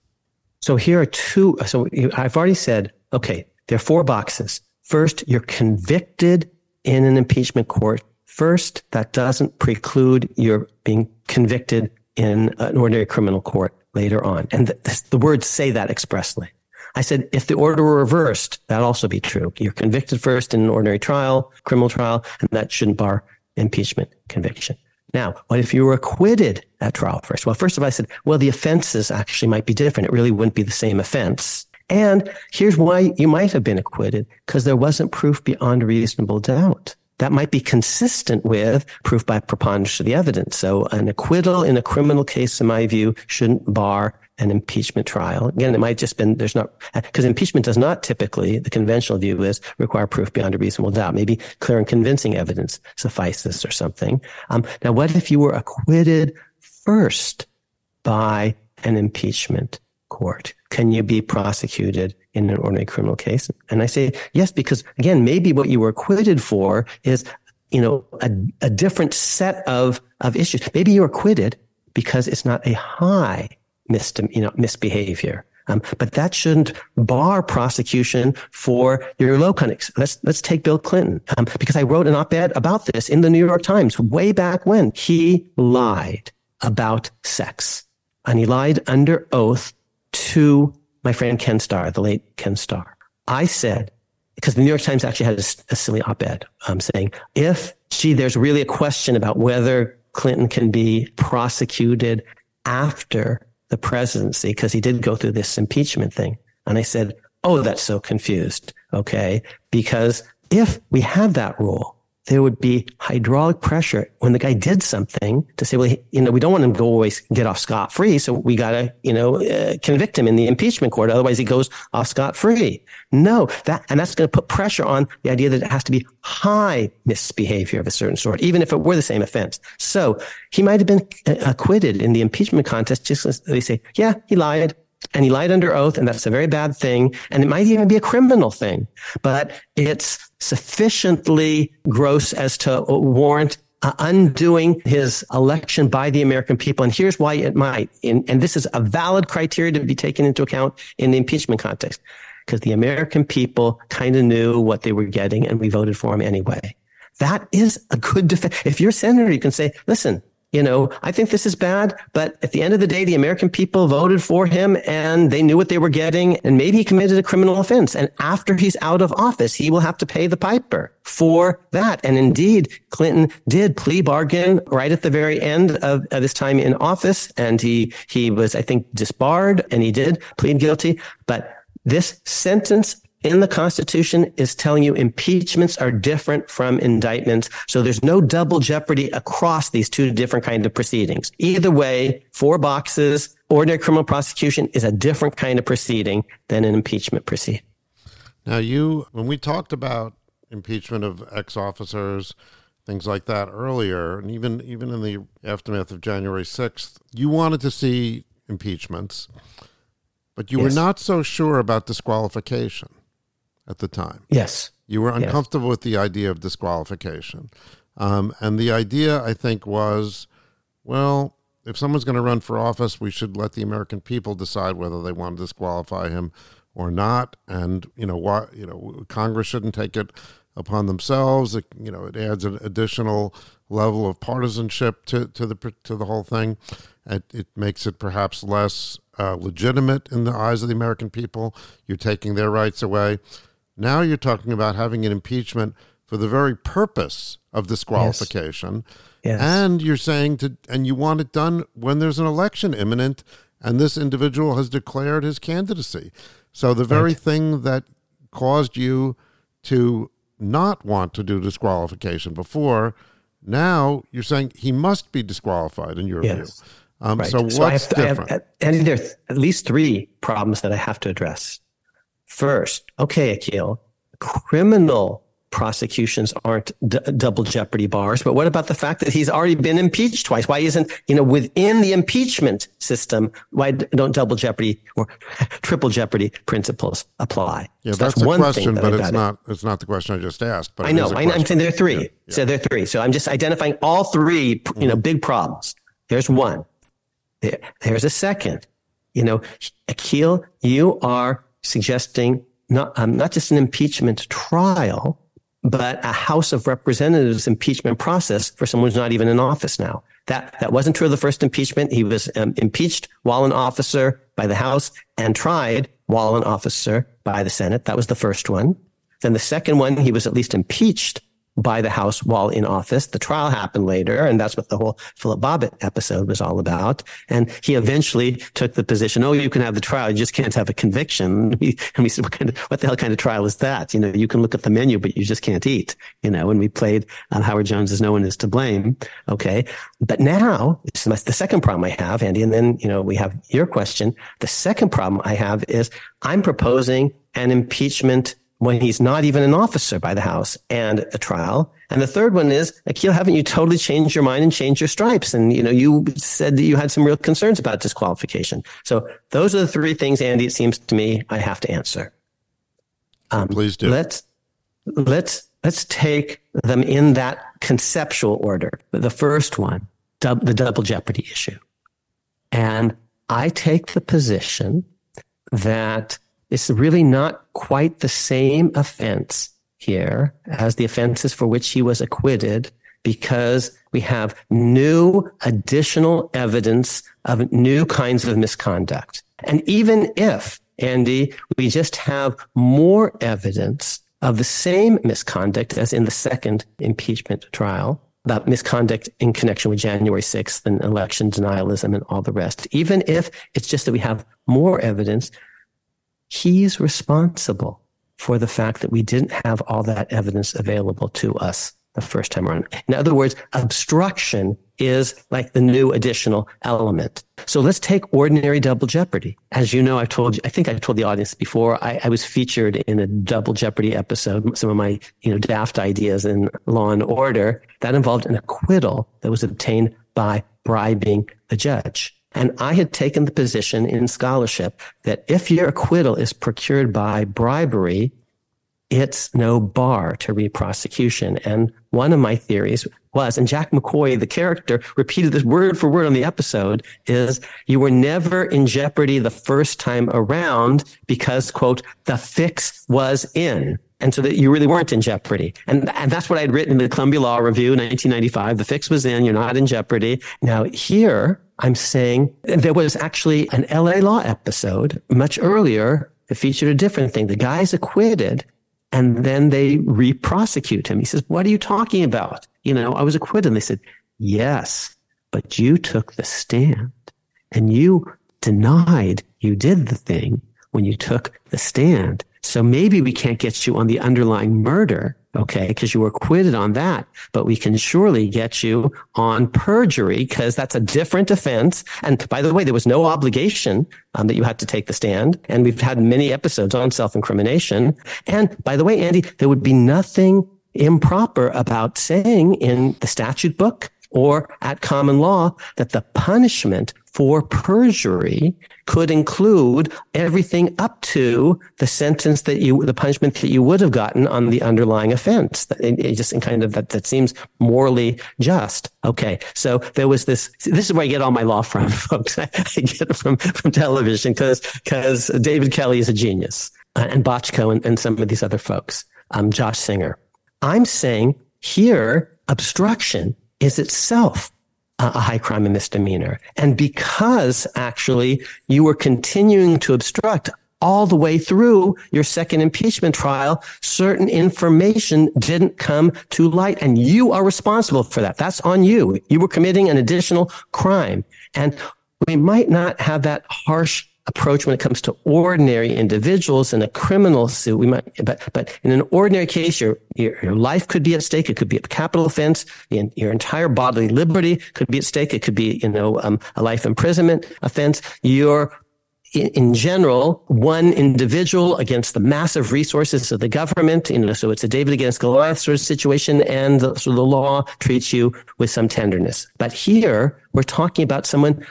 B: So here are two. So I've already said, okay, there are four boxes. First, you're convicted in an impeachment court. First, that doesn't preclude your being convicted in an ordinary criminal court later on. And the, the words say that expressly. I said, if the order were reversed, that'd also be true. You're convicted first in an ordinary trial, criminal trial, and that shouldn't bar impeachment conviction. Now, what if you were acquitted at trial first? Well, first of all, I said, well, the offenses actually might be different. It really wouldn't be the same offense. And here's why you might have been acquitted, because there wasn't proof beyond reasonable doubt. That might be consistent with proof by preponderance of the evidence. So an acquittal in a criminal case, in my view, shouldn't bar an impeachment trial. Again, it might just been there's not because impeachment does not typically the conventional view is require proof beyond a reasonable doubt. Maybe clear and convincing evidence suffices or something. Um, now, what if you were acquitted first by an impeachment court? Can you be prosecuted in an ordinary criminal case? And I say yes because again, maybe what you were acquitted for is you know a, a different set of of issues. Maybe you're acquitted because it's not a high you know, misbehavior. Um, but that shouldn't bar prosecution for your low conduct. Let's let's take Bill Clinton um, because I wrote an op-ed about this in the New York Times way back when he lied about sex and he lied under oath to my friend Ken Starr, the late Ken Starr. I said because the New York Times actually had a, a silly op-ed um, saying if gee, there's really a question about whether Clinton can be prosecuted after the presidency because he did go through this impeachment thing. And I said, oh, that's so confused. Okay. Because if we had that rule, there would be hydraulic pressure when the guy did something to say, well, you know, we don't want him to go always get off scot free. So we got to, you know, uh, convict him in the impeachment court. Otherwise he goes off scot free. No, that, and that's going to put pressure on the idea that it has to be high misbehavior of a certain sort, even if it were the same offense. So he might have been uh, acquitted in the impeachment contest just as they say, yeah, he lied and he lied under oath, and that's a very bad thing. And it might even be a criminal thing, but it's sufficiently gross as to warrant uh, undoing his election by the American people. And here's why it might. and this is a valid criteria to be taken into account in the impeachment context, because the American people kind of knew what they were getting, and we voted for him anyway. That is a good defense. If you're a senator, you can say, listen, you know, I think this is bad, but at the end of the day, the American people voted for him and they knew what they were getting. And maybe he committed a criminal offense. And after he's out of office, he will have to pay the piper for that. And indeed, Clinton did plea bargain right at the very end of, of his time in office. And he, he was, I think, disbarred and he did plead guilty. But this sentence in the Constitution is telling you impeachments are different from indictments. So there's no double jeopardy across these two different kinds of proceedings. Either way, four boxes, ordinary criminal prosecution is a different kind of proceeding than an impeachment proceeding.
A: Now, you, when we talked about impeachment of ex officers, things like that earlier, and even even in the aftermath of January 6th, you wanted to see impeachments, but you yes. were not so sure about disqualification at the time.
B: Yes.
A: You were uncomfortable yes. with the idea of disqualification. Um, and the idea, I think, was well, if someone's going to run for office, we should let the American people decide whether they want to disqualify him or not. And, you know, why, you know, Congress shouldn't take it upon themselves. It, you know, it adds an additional level of partisanship to, to the to the whole thing. It, it makes it perhaps less uh, legitimate in the eyes of the American people. You're taking their rights away. Now you're talking about having an impeachment for the very purpose of disqualification. Yes. Yes. And you're saying to, and you want it done when there's an election imminent and this individual has declared his candidacy. So the very right. thing that caused you to not want to do disqualification before, now you're saying he must be disqualified in your yes. view. Um, right. So what's so I have, different? I have,
B: and there are at least three problems that I have to address. First, okay, Akhil, criminal prosecutions aren't d- double jeopardy bars. But what about the fact that he's already been impeached twice? Why isn't, you know, within the impeachment system, why don't double jeopardy or triple jeopardy principles apply?
A: Yeah, so that's, that's, one question, that but it's not, it's not the question I just asked. But
B: I know, I, am saying there are three. Yeah, yeah. So there are three. So I'm just identifying all three, you know, mm-hmm. big problems. There's one. There, there's a second. You know, Akhil, you are suggesting not, um, not just an impeachment trial, but a House of Representatives impeachment process for someone who's not even in office now. That, that wasn't true of the first impeachment. He was um, impeached while an officer by the House and tried while an officer by the Senate. That was the first one. Then the second one, he was at least impeached by the House while in office. The trial happened later, and that's what the whole Philip Bobbitt episode was all about. And he eventually took the position, oh, you can have the trial, you just can't have a conviction. And we said, what, kind of, what the hell kind of trial is that? You know, you can look at the menu, but you just can't eat. You know, and we played on Howard Jones's No One Is to Blame. Okay. But now, the second problem I have, Andy, and then, you know, we have your question. The second problem I have is I'm proposing an impeachment when he's not even an officer by the House and a trial. And the third one is, Akhil, haven't you totally changed your mind and changed your stripes? And, you know, you said that you had some real concerns about disqualification. So those are the three things, Andy, it seems to me I have to answer.
A: Um, Please do.
B: Let's, let's, let's take them in that conceptual order. The first one, dub, the double jeopardy issue. And I take the position that it's really not quite the same offense here as the offenses for which he was acquitted because we have new additional evidence of new kinds of misconduct. And even if, Andy, we just have more evidence of the same misconduct as in the second impeachment trial, about misconduct in connection with January 6th and election denialism and all the rest. Even if it's just that we have more evidence, he's responsible for the fact that we didn't have all that evidence available to us the first time around. In other words, obstruction is like the new additional element. So let's take ordinary double jeopardy. As you know, I've told you, I think I told the audience before, I, I was featured in a double jeopardy episode, some of my, you know, daft ideas in law and order that involved an acquittal that was obtained by bribing the judge. And I had taken the position in scholarship that if your acquittal is procured by bribery, it's no bar to re-prosecution. And one of my theories was, and Jack McCoy, the character, repeated this word for word on the episode, is you were never in jeopardy the first time around because, quote, the fix was in. And so that you really weren't in jeopardy. And, and that's what I had written in the Columbia Law Review, 1995. The fix was in. You're not in jeopardy. Now here, I'm saying there was actually an LA Law episode much earlier that featured a different thing. The guy's acquitted and then they re-prosecute him. He says, what are you talking about? You know, I was acquitted. And they said, yes, but you took the stand and you denied you did the thing when you took the stand. So maybe we can't get you on the underlying murder, okay, because you were acquitted on that, but we can surely get you on perjury because that's a different offense. And by the way, there was no obligation um, that you had to take the stand. And we've had many episodes on self-incrimination. And by the way, Andy, there would be nothing improper about saying in the statute book or at common law that the punishment for perjury could include everything up to the sentence that you, the punishment that you would have gotten on the underlying offense. It, it just kind of that, that seems morally just. Okay. So there was this, this is where I get all my law from, folks. I, get it from, from television because, because David Kelley is a genius uh, and Bochco and, and some of these other folks, um, Josh Singer. I'm saying here, obstruction is itself a high crime and misdemeanor. And because actually you were continuing to obstruct all the way through your second impeachment trial, certain information didn't come to light and you are responsible for that. That's on you. You were committing an additional crime. And we might not have that harsh approach when it comes to ordinary individuals in a criminal suit. We might, but, but in an ordinary case, your, your, your life could be at stake. It could be a capital offense. Your entire bodily liberty could be at stake. It could be, you know, um, a life imprisonment offense. Your in, in, general, one individual against the massive resources of the government. You know, so it's a David against Goliath sort of situation, and the, so the law treats you with some tenderness. But here, we're talking about someone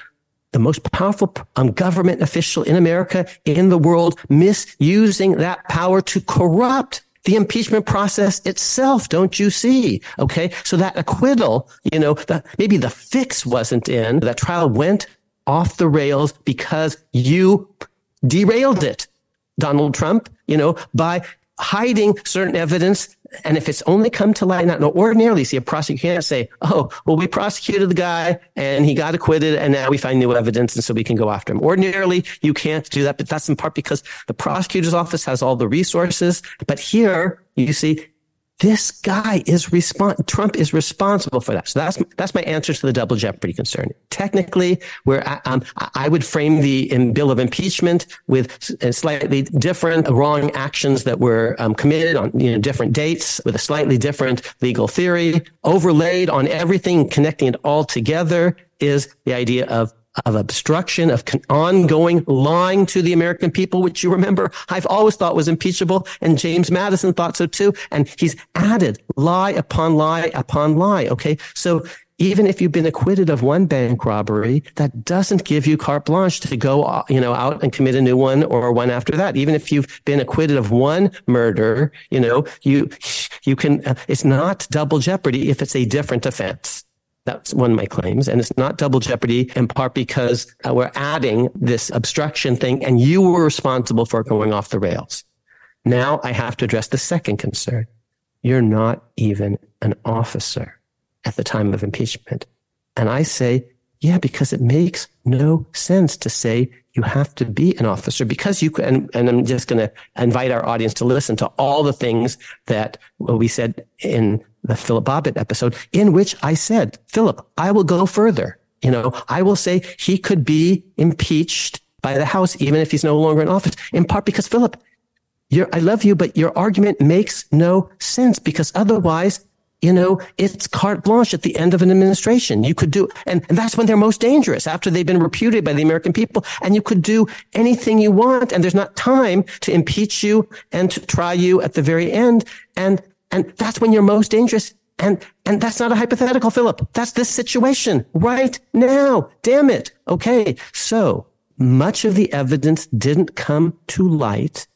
B: the most powerful um, government official in America, in the world, misusing that power to corrupt the impeachment process itself. Don't you see? Okay. So that acquittal, you know, the, maybe the fix wasn't in. That trial went off the rails because you derailed it. Donald Trump, you know, by hiding certain evidence and if it's only come to light, not no, ordinarily, see a prosecutor can't say, "Oh, well, we prosecuted the guy and he got acquitted, and now we find new evidence, and so we can go after him." Ordinarily, you can't do that, but that's in part because the prosecutor's office has all the resources. But here, you see, this guy is respons- Trump is responsible for that. So that's that's my answer to the double jeopardy concern. Technically, where I, um, I would frame the bill of impeachment with slightly different wrong actions that were um, committed on you know different dates with a slightly different legal theory overlaid on everything, connecting it all together is the idea of of obstruction, of ongoing lying to the American people, which you remember I've always thought was impeachable. And James Madison thought so too. And he's added lie upon lie upon lie. Okay. So even if you've been acquitted of one bank robbery, that doesn't give you carte blanche to go, uh, you know, out and commit a new one or one after that. Even if you've been acquitted of one murder, you know, you, you can, uh, it's not double jeopardy if it's a different offense. That's one of my claims. And it's not double jeopardy in part because uh, we're adding this obstruction thing and you were responsible for going off the rails. Now I have to address the second concern. You're not even an officer at the time of impeachment. And I say, yeah, because it makes no sense to say you have to be an officer because you can, and I'm just going to invite our audience to listen to all the things that we said in the Philip Bobbitt episode, in which I said, Philip, I will go further. You know, I will say he could be impeached by the House, even if he's no longer in office, in part because Philip, I love you, but your argument makes no sense because otherwise you know, it's carte blanche at the end of an administration. You could do, and, and that's when they're most dangerous after they've been repudiated by the American people. And you could do anything you want. And there's not time to impeach you and to try you at the very end. And, and that's when you're most dangerous. And, and that's not a hypothetical, Philip. That's this situation right now. Damn it. Okay. So much of the evidence didn't come to light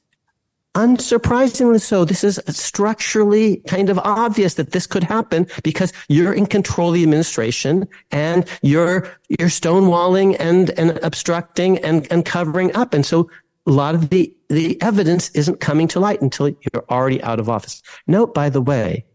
B: Unsurprisingly so, this is structurally kind of obvious that this could happen because you're in control of the administration and you're, you're stonewalling and, and obstructing and, and covering up. And so a lot of the, the evidence isn't coming to light until you're already out of office. Note, by the way,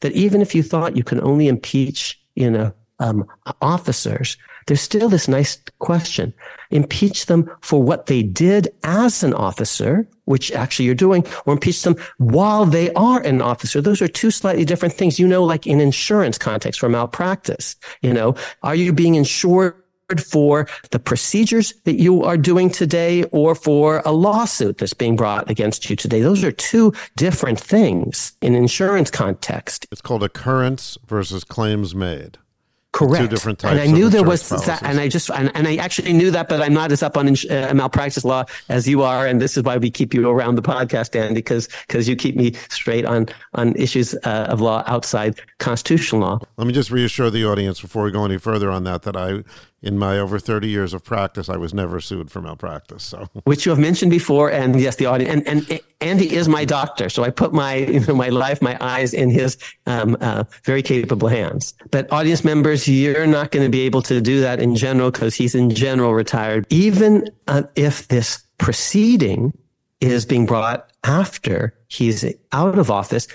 B: that even if you thought you can only impeach, you know, um, officers, there's still this nice question. Impeach them for what they did as an officer, which actually you're doing, or impeach them while they are an officer. Those are two slightly different things. You know, like in insurance context for malpractice, you know, are you being insured for the procedures that you are doing today or for a lawsuit that's being brought against you today. Those are two different things in insurance context.
A: It's called occurrence versus claims made.
B: Correct.
A: Two different types.
B: And I knew there was
A: policies.
B: that, and I just and, and I actually knew that, but I'm not as up on uh, malpractice law as you are, and this is why we keep you around the podcast, Andy, because because you keep me straight on on issues uh, of law outside constitutional law.
A: Let me just reassure the audience before we go any further on that that I in my over 30 years of practice, I was never sued for malpractice. So,
B: which you have mentioned before, and yes, the audience and, and Andy is my doctor, so I put my you know, my life, my eyes in his um, uh, very capable hands. But audience members, you're not going to be able to do that in general because he's in general retired. Even uh, if this proceeding is being brought after he's out of office,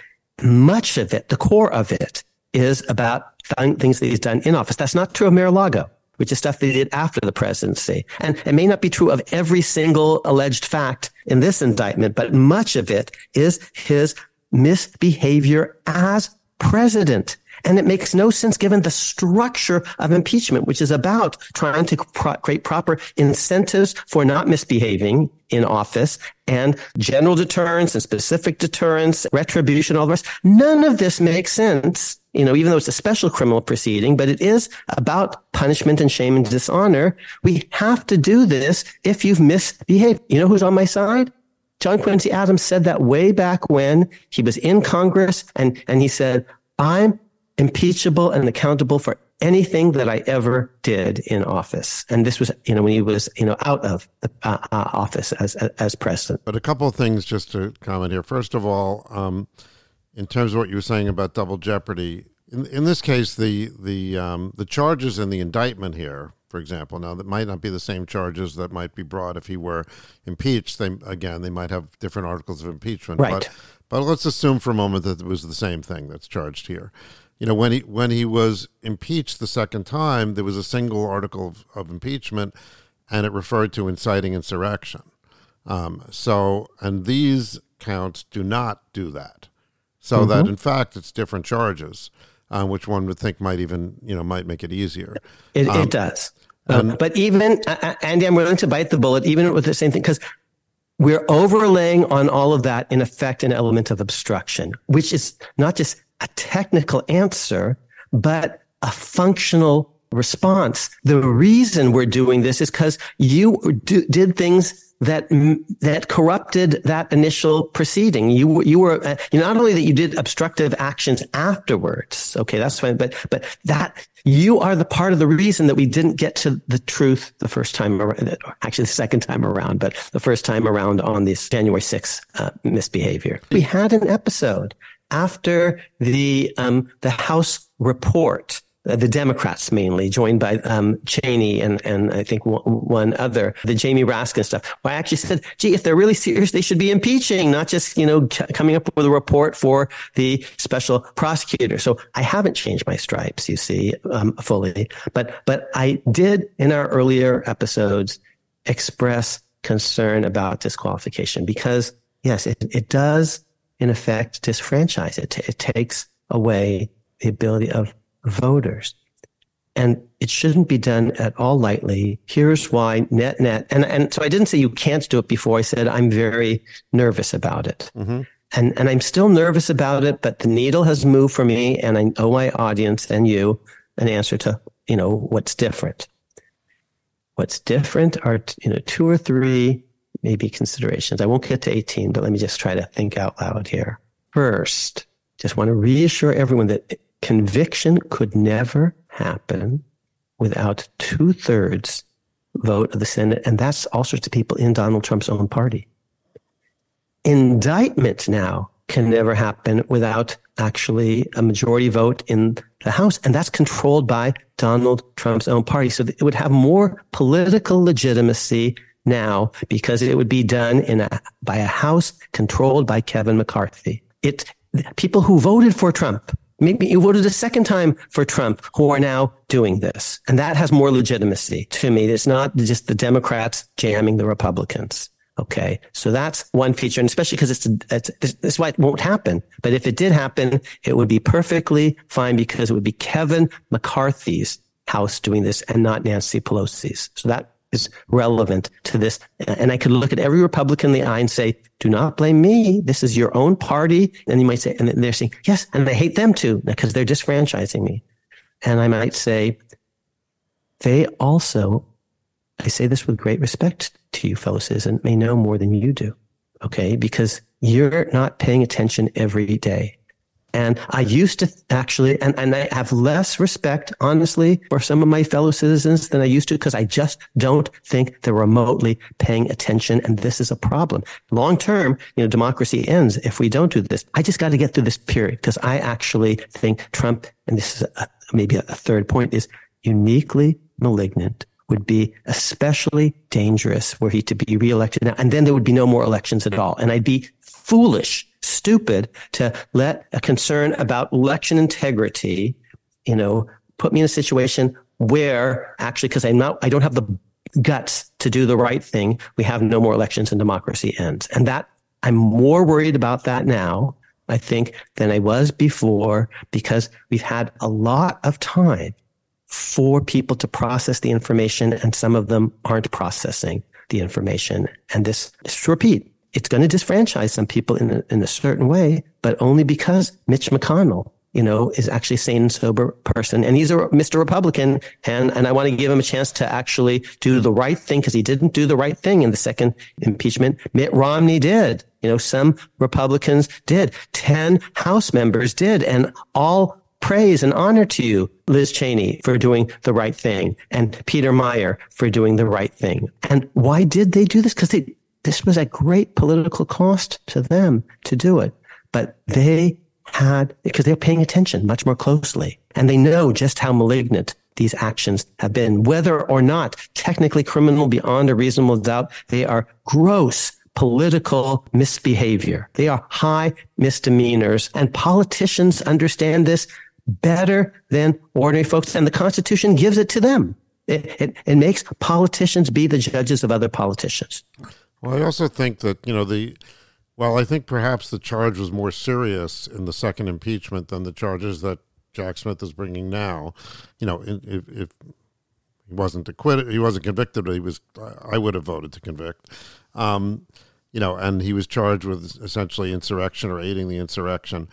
B: much of it, the core of it, is about things that he's done in office. That's not true of Mar-a-Lago which is stuff they did after the presidency. And it may not be true of every single alleged fact in this indictment, but much of it is his misbehavior as president. And it makes no sense given the structure of impeachment, which is about trying to pro- create proper incentives for not misbehaving in office and general deterrence and specific deterrence, retribution, all the rest. None of this makes sense you know, even though it's a special criminal proceeding, but it is about punishment and shame and dishonor. We have to do this if you've misbehaved. You know who's on my side? John Quincy Adams said that way back when he was in Congress and, and he said, I'm impeachable and accountable for anything that I ever did in office. And this was, you know, when he was, you know, out of the uh, uh, office as, as president.
A: But a couple of things just to comment here. First of all, um, in terms of what you were saying about double jeopardy. In, in this case, the the um, the charges in the indictment here, for example, now that might not be the same charges that might be brought if he were impeached. They again, they might have different articles of impeachment.
B: Right.
A: But but let's assume for a moment that it was the same thing that's charged here. You know, when he when he was impeached the second time, there was a single article of, of impeachment, and it referred to inciting insurrection. Um, so, and these counts do not do that so mm-hmm. that in fact it's different charges, uh, which one would think might even you know might make it easier.
B: It, um, it does. Um, but even uh, uh, Andy, I'm willing to bite the bullet, even with the same thing, because we're overlaying on all of that in effect an element of obstruction, which is not just a technical answer, but a functional response. The reason we're doing this is because you do, did things that that corrupted that initial proceeding. You you were uh, not only that you did obstructive actions afterwards. Okay, that's fine, but but that you are the part of the reason that we didn't get to the truth the first time around, actually the second time around, but the first time around on this January 6th uh, misbehavior. We had an episode after the um, the House report uh, the Democrats mainly, joined by um, Cheney and and I think one, one, other, the Jamie Raskin stuff. Well, I actually said, gee, if they're really serious, they should be impeaching, not just you know c- coming up with a report for the special prosecutor. So I haven't changed my stripes, you see, um, fully, but but I did in our earlier episodes express concern about disqualification because yes, it, it does in effect disfranchise it. It takes away the ability of voters. and it shouldn't be done at all lightly. Here's why net net. And, and so I didn't say you can't do it before. I said I'm very nervous about it. Mm-hmm. And, and I'm still nervous about it, but the needle has moved for me and I owe my audience and you an answer to, you know, what's different. What's different are, you know, two or three maybe considerations. I won't get to 18, but let me just try to think out loud here. First, just want to reassure everyone that conviction could never happen without two thirds vote of the Senate. And that's all sorts of people in Donald Trump's own party. Indictment now can never happen without actually a majority vote in the House. And that's controlled by Donald Trump's own party. So it would have more political legitimacy now because it would be done in a, by a House controlled by Kevin McCarthy. It, people who voted for Trump Maybe you voted a second time for Trump who are now doing this. And that has more legitimacy to me. It's not just the Democrats jamming the Republicans. Okay. So that's one feature. And especially because it's, it's, it's why it won't happen. But if it did happen, it would be perfectly fine because it would be Kevin McCarthy's house doing this and not Nancy Pelosi's. So that is relevant to this. And I could look at every Republican in the eye and say, do not blame me. This is your own party. And you might say, and they're saying, yes, and I hate them too because they're disfranchising me. And I might say, they also, I say this with great respect to you, fellow citizens, may know more than you do. Okay. Because you're not paying attention every day. And I used to actually, and, and I have less respect, honestly, for some of my fellow citizens than I used to because I just don't think they're remotely paying attention. And this is a problem. Long term, you know, democracy ends if we don't do this. I just got to get through this period because I actually think Trump, and this is a, maybe a third point, is uniquely malignant would be especially dangerous were he to be reelected now. And then there would be no more elections at all. And I'd be foolish stupid to let a concern about election integrity, you know, put me in a situation where actually, because I'm not, I don't have the guts to do the right thing, we have no more elections and democracy ends. And that I'm more worried about that now, I think, than I was before because we've had a lot of time for people to process the information and some of them aren't processing the information. And this, just to repeat, it's going to disfranchise some people in a, in a certain way, but only because Mitch McConnell, you know, is actually a sane and sober person. And he's a Mr. Republican. And, and I want to give him a chance to actually do the right thing because he didn't do the right thing in the second impeachment. Mitt Romney did. You know, some Republicans did. 10 House members did. And all praise and honor to you, Liz Cheney, for doing the right thing and Peter Meijer for doing the right thing. And why did they do this? Because they, this was a great political cost to them to do it, but they had, because they're paying attention much more closely and they know just how malignant these actions have been, whether or not technically criminal beyond a reasonable doubt, they are gross political misbehavior. They are high misdemeanors and politicians understand this better than ordinary folks and the Constitution gives it to them. It, it, it makes politicians be the judges of other politicians.
A: Well, I also think that, you know, the, well, I think perhaps the charge was more serious in the second impeachment than the charges that Jack Smith is bringing now. You know, if, if he wasn't acquitted, he wasn't convicted, but he was, I would have voted to convict. Um, you know, and he was charged with essentially insurrection or aiding the insurrection.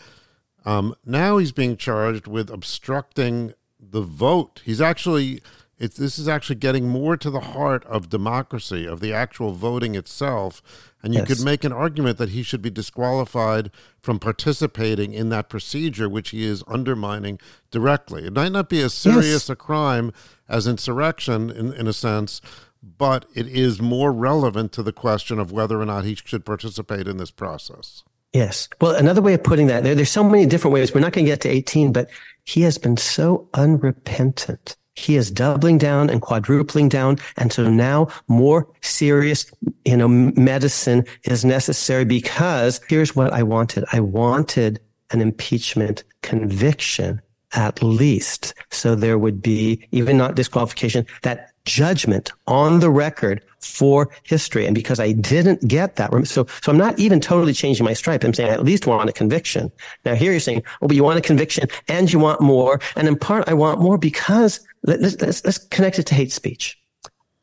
A: Um, now he's being charged with obstructing the vote. He's actually it's, this is actually getting more to the heart of democracy, of the actual voting itself. And you yes. could make an argument that he should be disqualified from participating in that procedure, which he is undermining directly. It might not be as serious yes. a crime as insurrection, in, in a sense, but it is more relevant to the question of whether or not he should participate in this process.
B: Yes. Well, another way of putting that, there, there's so many different ways. We're not going to get to 18, but he has been so unrepentant he is doubling down and quadrupling down. And so now more serious, you know, medicine is necessary because here's what I wanted. I wanted an impeachment conviction at least. So there would be, even not disqualification, that judgment on the record for history. And because I didn't get that, so, so I'm not even totally changing my stripe. I'm saying I at least want a conviction. Now here you're saying, oh, but you want a conviction and you want more. And in part, I want more because let's, let's, let's connect it to hate speech.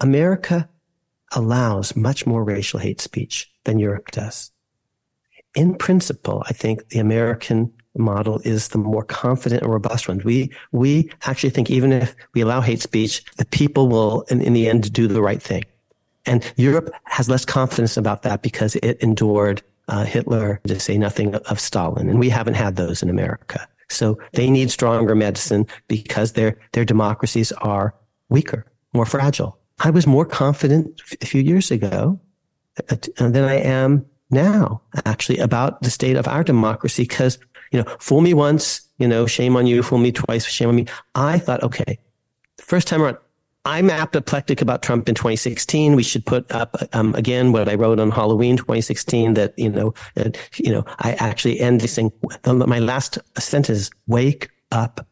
B: America allows much more racial hate speech than Europe does. In principle, I think the American model is the more confident and robust one. We we actually think even if we allow hate speech, the people will in, in the end do the right thing. And Europe has less confidence about that because it endured uh, Hitler, to say nothing of Stalin, and we haven't had those in America. So they need stronger medicine because their their democracies are weaker, more fragile. I was more confident a few years ago uh, than I am now, actually, about the state of our democracy because you know, fool me once, you know, shame on you, fool me twice, shame on me. I thought, okay, the first time around, I'm apoplectic about Trump in 2016. We should put up um, again what I wrote on Halloween 2016 that you know, you know, I actually end this thing. My last sentence: "Wake up,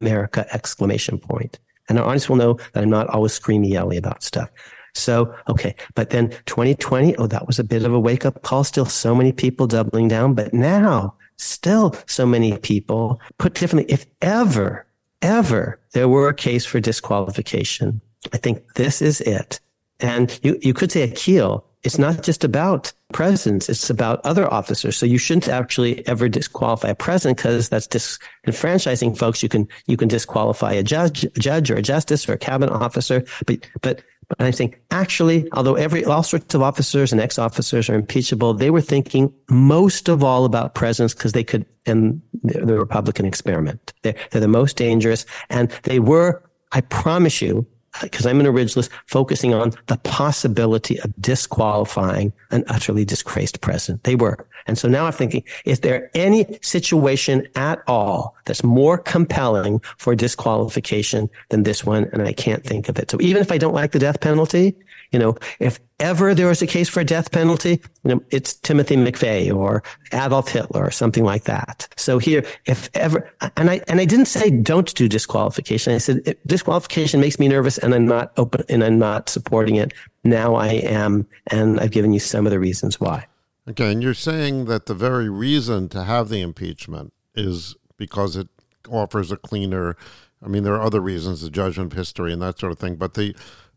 B: America!" Exclamation point. And our audience will know that I'm not always screamy yelly about stuff. So, okay. But then 2020, oh, that was a bit of a wake up call. Still so many people doubling down. But now still so many people put differently. If ever, ever there were a case for disqualification, I think this is it. And you, you could say Akhil. It's not just about presidents. It's about other officers. So you shouldn't actually ever disqualify a president because that's disenfranchising folks. You can, you can disqualify a judge, a judge or a justice or a cabinet officer. But, but but I'm saying actually, although every all sorts of officers and ex-officers are impeachable, they were thinking most of all about presidents because they could end the, the Republican experiment. They're, they're the most dangerous, and they were. I promise you, because I'm an originalist, focusing on the possibility of disqualifying an utterly disgraced president. They were. And so now I'm thinking, is there any situation at all that's more compelling for disqualification than this one? And I can't think of it. So even if I don't like the death penalty, you know, if ever there was a case for a death penalty, you know, it's Timothy McVeigh or Adolf Hitler or something like that. So here, if ever, and I, and I didn't say don't do disqualification. I said disqualification makes me nervous and I'm not open and I'm not supporting it. Now I am. And I've given you some of the reasons why.
A: Okay, and you're saying that the very reason to have the impeachment is because it offers a cleaner. I mean, there are other reasons, the judgment history and that sort of thing, but the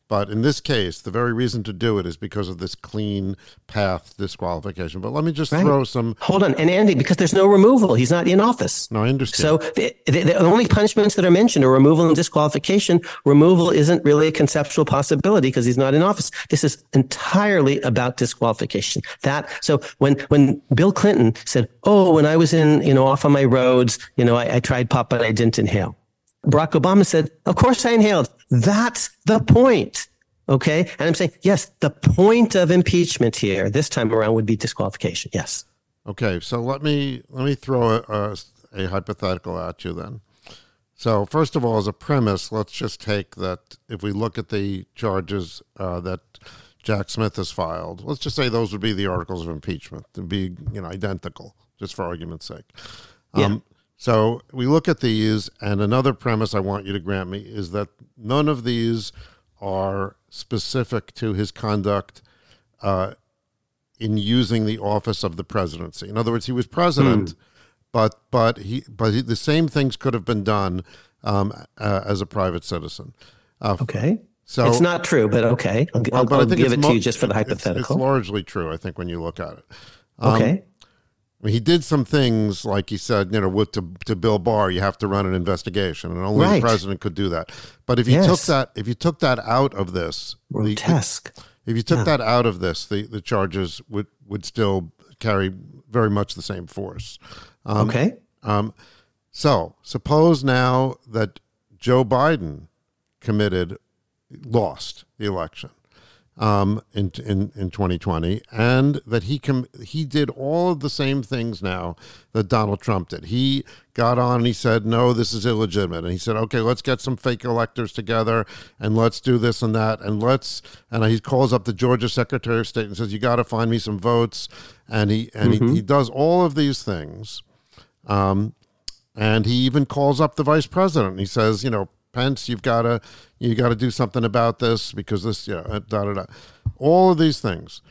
A: but in this case, the very reason to do it is because of this clean path disqualification. But let me just right. throw some.
B: Hold on. And Andy, because there's no removal, he's not in office.
A: No, I understand.
B: So the, the, the only punishments that are mentioned are removal and disqualification. Removal isn't really a conceptual possibility because he's not in office. This is entirely about disqualification. That, so when, when Bill Clinton said, Oh, when I was in, you know, off on my Rhodes, you know, I, I tried pop, but I didn't inhale. Barack Obama said, Of course I inhaled. That's the point. Okay. And I'm saying, yes, the point of impeachment here this time around would be disqualification. Yes.
A: Okay. So let me let me throw a, a, a hypothetical at you then. So first of all, as a premise, let's just take that if we look at the charges uh, that Jack Smith has filed, let's just say those would be the articles of impeachment. to be you know identical, just for argument's sake. Um, yeah. So we look at these, and another premise I want you to grant me is that none of these are specific to his conduct uh, in using the office of the presidency. In other words, he was president, mm. but but he but he, the same things could have been done um, uh, as a private citizen.
B: Uh, okay. So it's not true, but okay, I'll, well, but I'll give it mo- to you just for the hypothetical.
A: It's, it's, largely true, I think, when you look at it.
B: Um, okay.
A: He did some things like he said, you know, with to, to Bill Barr, you have to run an investigation, and only right. the president could do that. But if you yes. took that, if you took that out of this,
B: grotesque.
A: The, if you took yeah. that out of this, the, the charges would would still carry very much the same force.
B: Um, okay. Um,
A: so suppose now that Joe Biden committed, lost the election um, in, in in 2020, and that he com- he did all of the same things now that Donald Trump did. He got on and he said, "No, this is illegitimate," and he said, "Okay, let's get some fake electors together and let's do this and that and let's." And he calls up the Georgia Secretary of State and says, "You got to find me some votes," and he and mm-hmm. he, he does all of these things. Um, and he even calls up the vice president. And he says, you know, Pence, you've got to you got to do something about this because this, yeah, uh, da da da, all of these things.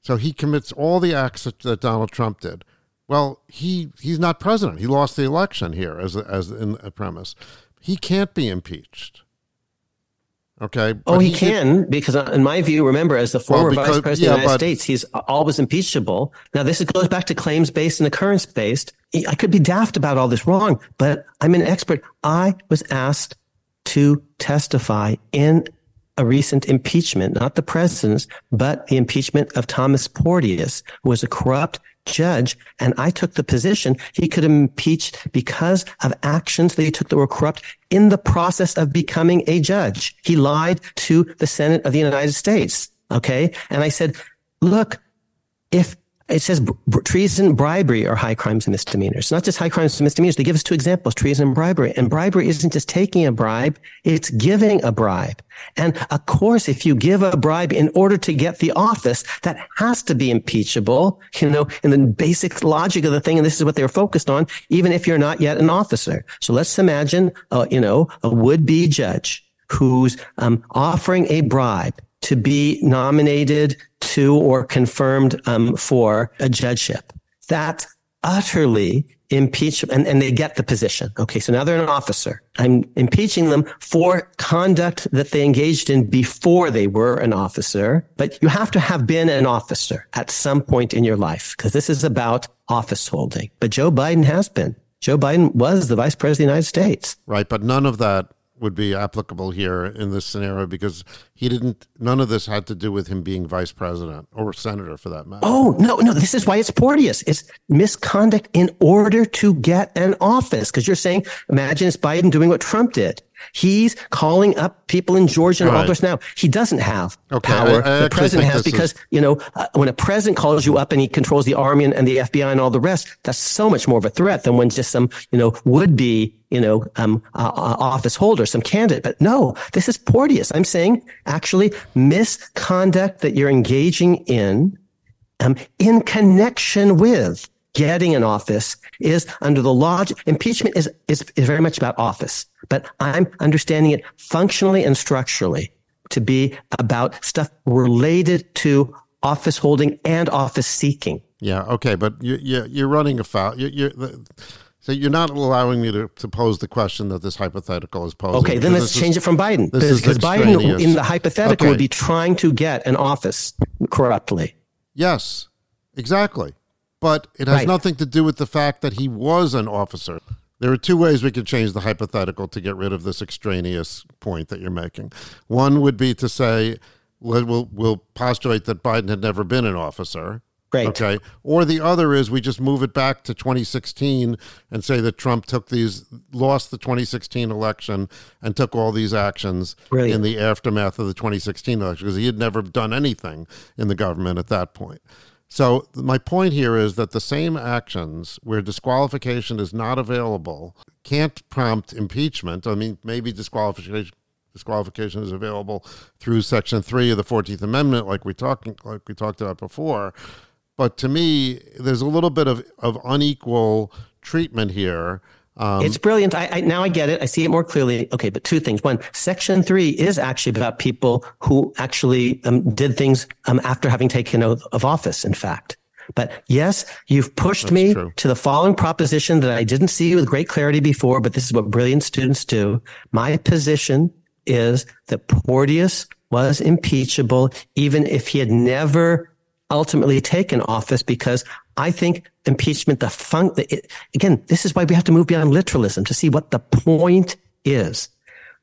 A: So he commits all the acts that, that Donald Trump did. Well, he he's not president. He lost the election here as as in a premise. He can't be impeached. Okay.
B: Oh, he, he, can because, uh, in my view, remember, as the former well, because, vice president yeah, of the United but, States, he's always impeachable. Now, this goes back to claims based and occurrence based. I could be daft about all this wrong, but I'm an expert. I was asked to testify in a recent impeachment, not the president's, but the impeachment of Thomas Porteous, who was a corrupt judge. And I took the position he could impeach because of actions that he took that were corrupt in the process of becoming a judge. He lied to the Senate of the United States. Okay. And I said, look, if it says treason, bribery are high crimes and misdemeanors. Not just high crimes and misdemeanors. They give us two examples, treason and bribery. And bribery isn't just taking a bribe, it's giving a bribe. And of course, if you give a bribe in order to get the office, that has to be impeachable, you know, in the basic logic of the thing. And this is what they're focused on, even if you're not yet an officer. So let's imagine, uh, you know, a would-be judge who's um, offering a bribe to be nominated to or confirmed um, for a judgeship. That's utterly impeachable, and, and they get the position. Okay, so now they're an officer. I'm impeaching them for conduct that they engaged in before they were an officer. But you have to have been an officer at some point in your life because this is about office holding. But Joe Biden has been. Joe Biden was the vice president of the United States.
A: Right, but none of that would be applicable here in this scenario because he didn't none of this had to do with him being vice president or senator for that matter.
B: Oh, no, no, this is why it's Porteous. It's misconduct in order to get an office because you're saying imagine it's Biden doing what Trump did. He's calling up people in Georgia and right. all this now. He doesn't have okay. power. I, I the president has because, is... you know, uh, when a president calls you up and he controls the army and, and, the FBI and all the rest, that's so much more of a threat than when just some, you know, would be, you know, um, uh, uh, office holder, some candidate. But no, this is Porteous. I'm saying actually misconduct that you're engaging in, um, in connection with getting an office is under the law. Impeachment is, is, is very much about office, but I'm understanding it functionally and structurally to be about stuff related to office holding and office seeking.
A: Yeah. Okay. But you, you, you're running afoul. You, you're, so you're not allowing me to, to pose the question that this hypothetical is posing.
B: Okay, then let's change is, it from Biden. Because, because Biden, in the hypothetical, okay. would be trying to get an office corruptly.
A: Yes, exactly but it has right. nothing to do with the fact that he was an officer. There are two ways we could change the hypothetical to get rid of this extraneous point that you're making. One would be to say, we'll, we'll postulate that Biden had never been an officer.
B: Great.
A: Okay. Or the other is we just move it back to 2016 and say that Trump took these, lost the 2016 election and took all these actions Brilliant. in the aftermath of the 2016 election because he had never done anything in the government at that point. So my point here is that the same actions where disqualification is not available can't prompt impeachment. I mean, maybe disqualification disqualification is available through Section Three of the Fourteenth Amendment, like we talking like we talked about before. But to me, there's a little bit of, of unequal treatment here
B: um, it's brilliant. I, I, now I get it. I see it more clearly. Okay, but two things. One, Section Three is actually about people who actually um, did things um, after having taken oath of office. In fact, but yes, you've pushed me true. to the following proposition that I didn't see with great clarity before. But this is what brilliant students do. My position is that Porteous was impeachable, even if he had never ultimately taken office, because I think impeachment, the fun, again, this is why we have to move beyond literalism to see what the point is.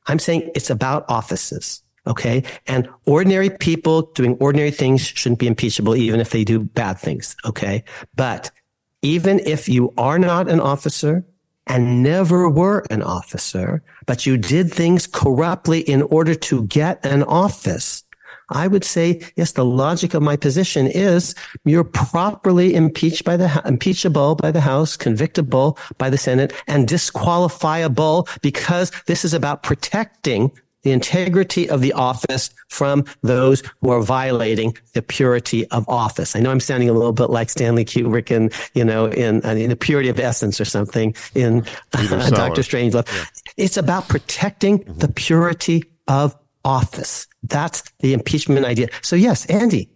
B: I'm saying it's about offices. Okay. And ordinary people doing ordinary things shouldn't be impeachable, even if they do bad things. Okay. But even if you are not an officer and never were an officer, but you did things corruptly in order to get an office, I would say, yes, the logic of my position is you're properly impeached by the, impeachable by the House, convictable by the Senate, and disqualifiable because this is about protecting the integrity of the office from those who are violating the purity of office. I know I'm sounding a little bit like Stanley Kubrick in, you know, in, in the purity of essence or something in uh, Doctor Strangelove. Yeah. It's about protecting mm-hmm. the purity of office. That's the impeachment idea. So yes, Andy,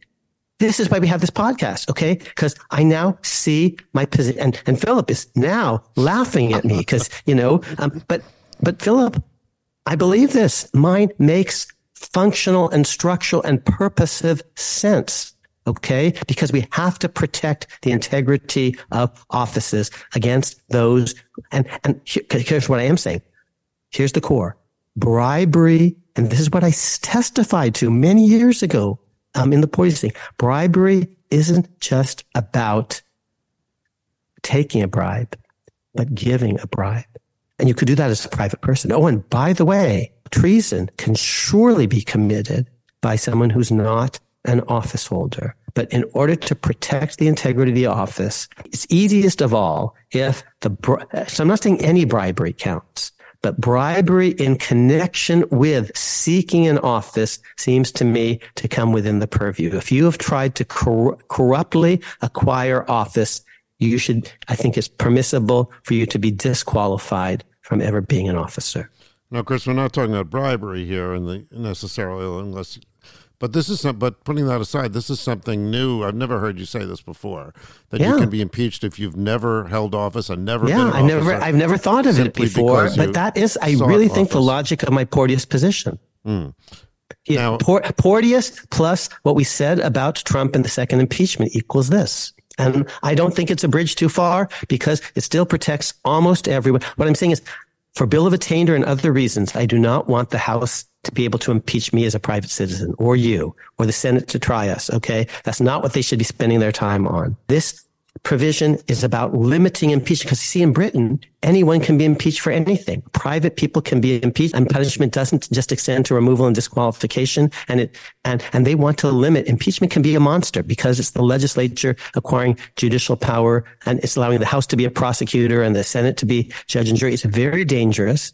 B: this is why we have this podcast, okay? Because I now see my position, and, and Philip is now laughing at me because you know, um, but but Philip, I believe this. Mine makes functional and structural and purposive sense. Okay. Because we have to protect the integrity of offices against those. And, and here's what I am saying. Here's the core bribery. And this is what I testified to many years ago um, in the poisoning. Bribery isn't just about taking a bribe, but giving a bribe. And you could do that as a private person. Oh, and by the way, treason can surely be committed by someone who's not an office holder. But in order to protect the integrity of the office, it's easiest of all if the, so I'm not saying any bribery counts, but bribery in connection with seeking an office seems to me to come within the purview. If you have tried to cor- corruptly acquire office, you should, I think it's permissible for you to be disqualified from ever being an officer.
A: Now, Chris, we're not talking about bribery here in the necessarily unless but this is some, but putting that aside, this is something new. I've never heard you say this before. That yeah. you can be impeached if you've never held office and never
B: yeah, I never I've never thought of it before. But that is I really think office. the logic of my Porteous position. Mm. Yeah, now, Porteous plus what we said about Trump and the second impeachment equals this. And I don't think it's a bridge too far because it still protects almost everyone. What I'm saying is, for bill of attainder and other reasons, I do not want the House to be able to impeach me as a private citizen or you or the Senate to try us. Okay. That's not what they should be spending their time on. This provision is about limiting impeachment because you see in Britain, anyone can be impeached for anything. Private people can be impeached and punishment doesn't just extend to removal and disqualification. And it, and, and they want to limit impeachment can be a monster because it's the legislature acquiring judicial power and it's allowing the House to be a prosecutor and the Senate to be judge and jury. It's very dangerous,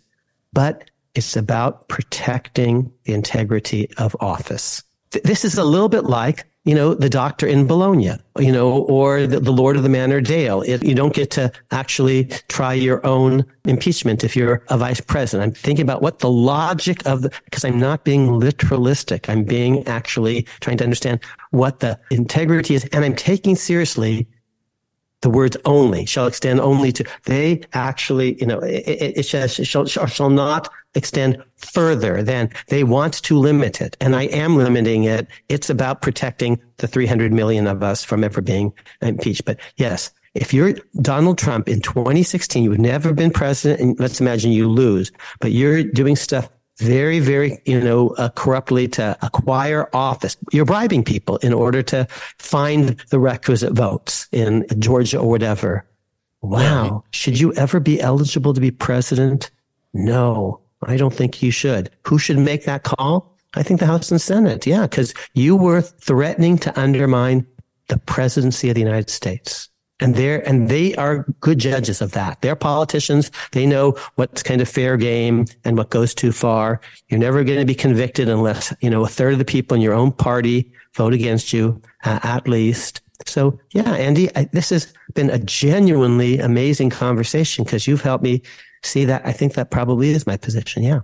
B: but it's about protecting the integrity of office. This is a little bit like you know, the doctor in Bologna, you know, or the, the Lord of the Manor Dale. It, you don't get to actually try your own impeachment if you're a vice president. I'm thinking about what the logic of the, because I'm not being literalistic. I'm being actually trying to understand what the integrity is. And I'm taking seriously the words only shall extend only to, they actually, you know, it, it, it shall, shall, shall not extend further than they want to limit it. And I am limiting it. It's about protecting the 300 million of us from ever being impeached. But yes, if you're Donald Trump in 2016, you've never been president, and let's imagine you lose, but you're doing stuff very, very, you know, uh, corruptly to acquire office. You're bribing people in order to find the requisite votes in Georgia or whatever. Wow. Should you ever be eligible to be president? No, I don't think you should. Who should make that call? I think the House and Senate. Yeah, because you were threatening to undermine the presidency of the United States and they're and they are good judges of that. They're politicians. They know what's kind of fair game and what goes too far. You're never going to be convicted unless you know a third of the people in your own party vote against you, uh, at least. So yeah, Andy, I, this has been a genuinely amazing conversation because you've helped me see that. I think that probably is my position. Yeah.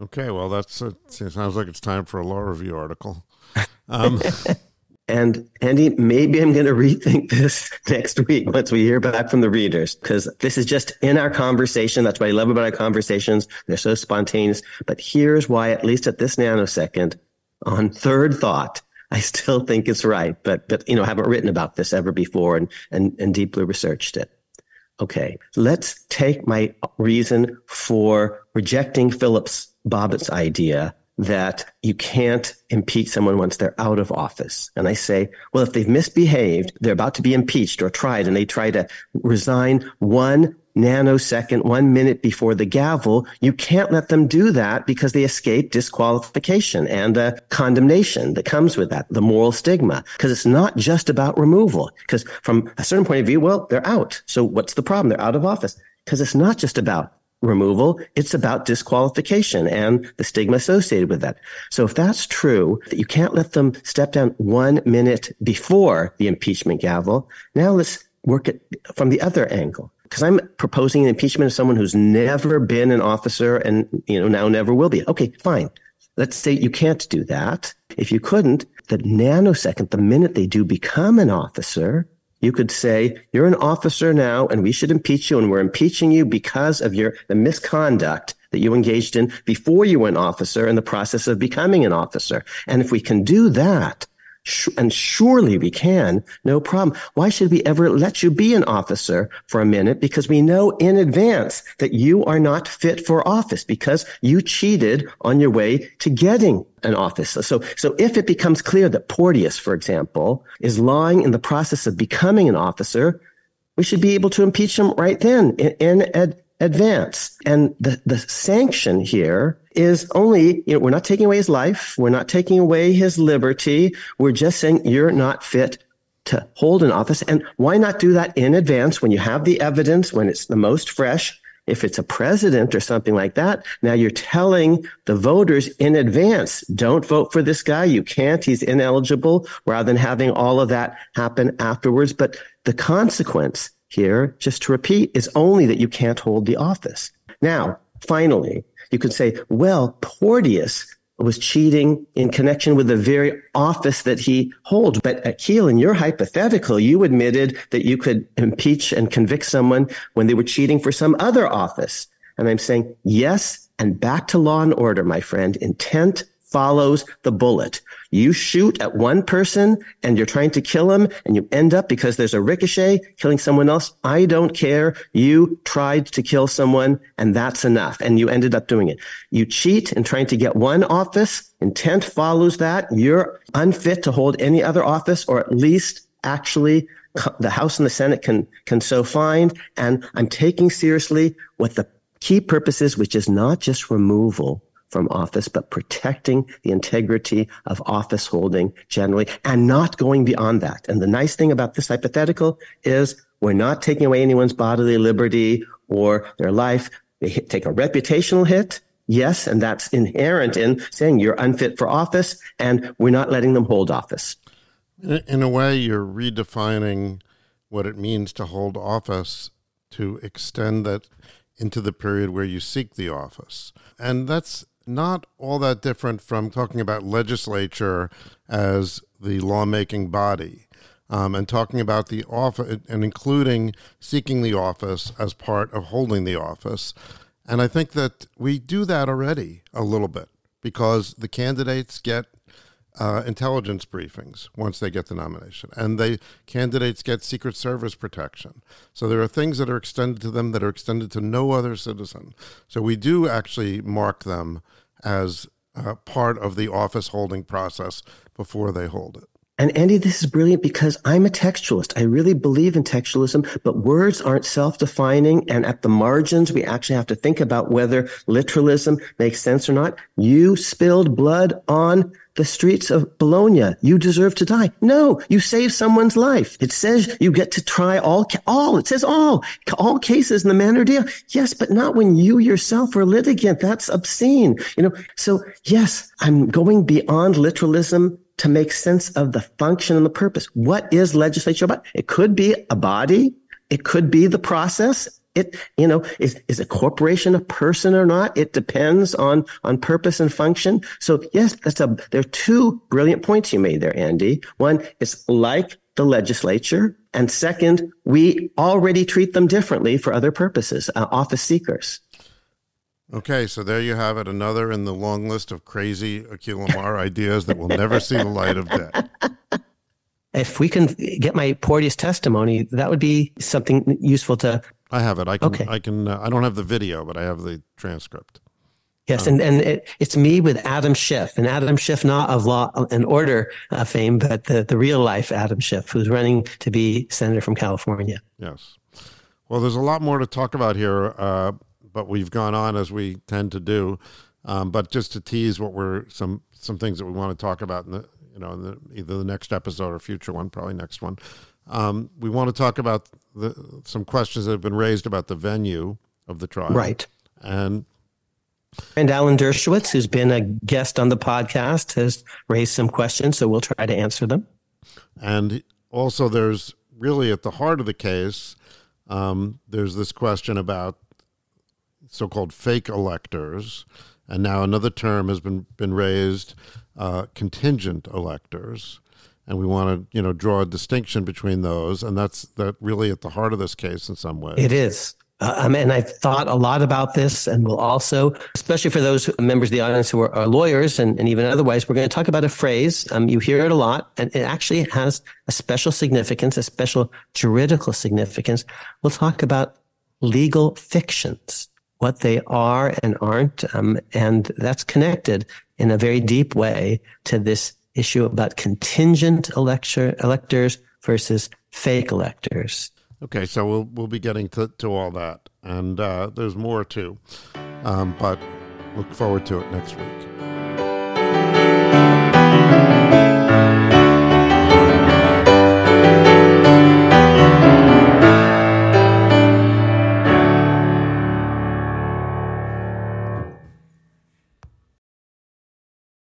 A: Okay, well, that's it. Sounds like it's time for a law review article. Um,
B: And Andy, maybe I'm going to rethink this next week once we hear back from the readers, because this is just in our conversation. That's what I love about our conversations. They're so spontaneous. But here's why, at least at this nanosecond, on third thought, I still think it's right. But, but, you know, I haven't written about this ever before and, and, and deeply researched it. Okay. Let's take my reason for rejecting Phillips Bobbitt's idea that you can't impeach someone once they're out of office. And I say, well, if they've misbehaved, they're about to be impeached or tried, and they try to resign one nanosecond, one minute before the gavel, you can't let them do that because they escape disqualification and the condemnation that comes with that, the moral stigma. Because it's not just about removal. Because from a certain point of view, well, they're out. So what's the problem? They're out of office. Because it's not just about removal. It's about disqualification and the stigma associated with that. So if that's true, that you can't let them step down one minute before the impeachment gavel. Now let's work it from the other angle. Because I'm proposing an impeachment of someone who's never been an officer and, you know, now never will be. Okay, fine. Let's say you can't do that. If you couldn't, the nanosecond, the minute they do become an officer, you could say, you're an officer now and we should impeach you. And we're impeaching you because of your, the misconduct that you engaged in before you were an officer in the process of becoming an officer. And if we can do that, and surely we can, no problem. Why should we ever let you be an officer for a minute? Because we know in advance that you are not fit for office because you cheated on your way to getting an office. So, so if it becomes clear that Porteous, for example, is lying in the process of becoming an officer, we should be able to impeach him right then in, in advance. And the, the sanction here is only, you know, we're not taking away his life. We're not taking away his liberty. We're just saying you're not fit to hold an office. And why not do that in advance when you have the evidence, when it's the most fresh? If it's a president or something like that, now you're telling the voters in advance, don't vote for this guy. You can't. He's ineligible rather than having all of that happen afterwards. But the consequence here, just to repeat, is only that you can't hold the office. Now, finally, you could say, well, Porteous was cheating in connection with the very office that he holds. But Akhil, in your hypothetical, you admitted that you could impeach and convict someone when they were cheating for some other office. And I'm saying, yes, and back to law and order, my friend. Intent follows the bullet. You shoot at one person and you're trying to kill him and you end up because there's a ricochet killing someone else. I don't care. You tried to kill someone and that's enough. And you ended up doing it. You cheat in trying to get one office. Intent follows that. You're unfit to hold any other office or at least actually the House and the Senate can, can so find. And I'm taking seriously what the key purpose is, which is not just removal from office, but protecting the integrity of office holding generally and not going beyond that. And the nice thing about this hypothetical is we're not taking away anyone's bodily liberty or their life. They hit, take a reputational hit. Yes. And that's inherent in saying you're unfit for office and we're not letting them hold office.
A: In a way, you're redefining what it means to hold office to extend that into the period where you seek the office. And that's not all that different from talking about legislature as the lawmaking body um, and talking about the office and including seeking the office as part of holding the office. And I think that we do that already a little bit because the candidates get uh, intelligence briefings once they get the nomination, and the candidates get Secret Service protection. So there are things that are extended to them that are extended to no other citizen. So we do actually mark them as uh, part of the office holding process before they hold it.
B: And Andy, this is brilliant because I'm a textualist. I really believe in textualism, but words aren't self-defining. And at the margins, we actually have to think about whether literalism makes sense or not. You spilled blood on the streets of Bologna. You deserve to die. No, you save someone's life. It says you get to try all, all. It says all, all cases in the manor Dale. Yes, but not when you yourself are litigant. That's obscene. You know, so yes, I'm going beyond literalism to make sense of the function and the purpose. What is legislature about? It could be a body. It could be the process. It, you know, is, is a corporation a person or not? It depends on, on purpose and function. So yes, that's a, there are two brilliant points you made there, Andy. One is like the legislature. And second, we already treat them differently for other purposes, uh, office seekers.
A: Okay, so there you have it. Another in the long list of crazy Akhil Amar ideas that will never see the light of day.
B: If we can get my Porteous testimony, that would be something useful to.
A: I have it. I can. Okay. I can. Uh, I don't have the video, but I have the transcript.
B: Yes, um, and and it, it's me with Adam Schiff, and Adam Schiff, not of Law and Order uh, fame, but the the real life Adam Schiff, who's running to be senator from California.
A: Yes. Well, there's a lot more to talk about here. Uh, but we've gone on as we tend to do. Um, but just to tease what we're some some things that we want to talk about in the you know in the, either the next episode or future one, probably next one. Um, we want to talk about the, some questions that have been raised about the venue of the trial,
B: right?
A: And
B: and Alan Dershowitz, who's been a guest on the podcast, has raised some questions, so we'll try to answer them.
A: And also, there's really at the heart of the case, um, there's this question about so-called fake electors, and now another term has been been raised, uh, contingent electors, and we want to you know draw a distinction between those, and that's that really at the heart of this case in some ways.
B: It is. Uh, um, and I've thought a lot about this, and we'll also, especially for those members of the audience who are, are lawyers and, and, even otherwise, we're going to talk about a phrase. Um, you hear it a lot, and it actually has a special significance, a special juridical significance. We'll talk about legal fictions, what they are and aren't, um, and that's connected in a very deep way to this issue about contingent elector, electors versus fake electors.
A: Okay, so we'll we'll be getting to, to all that, and uh, there's more too, um, but look forward to it next week.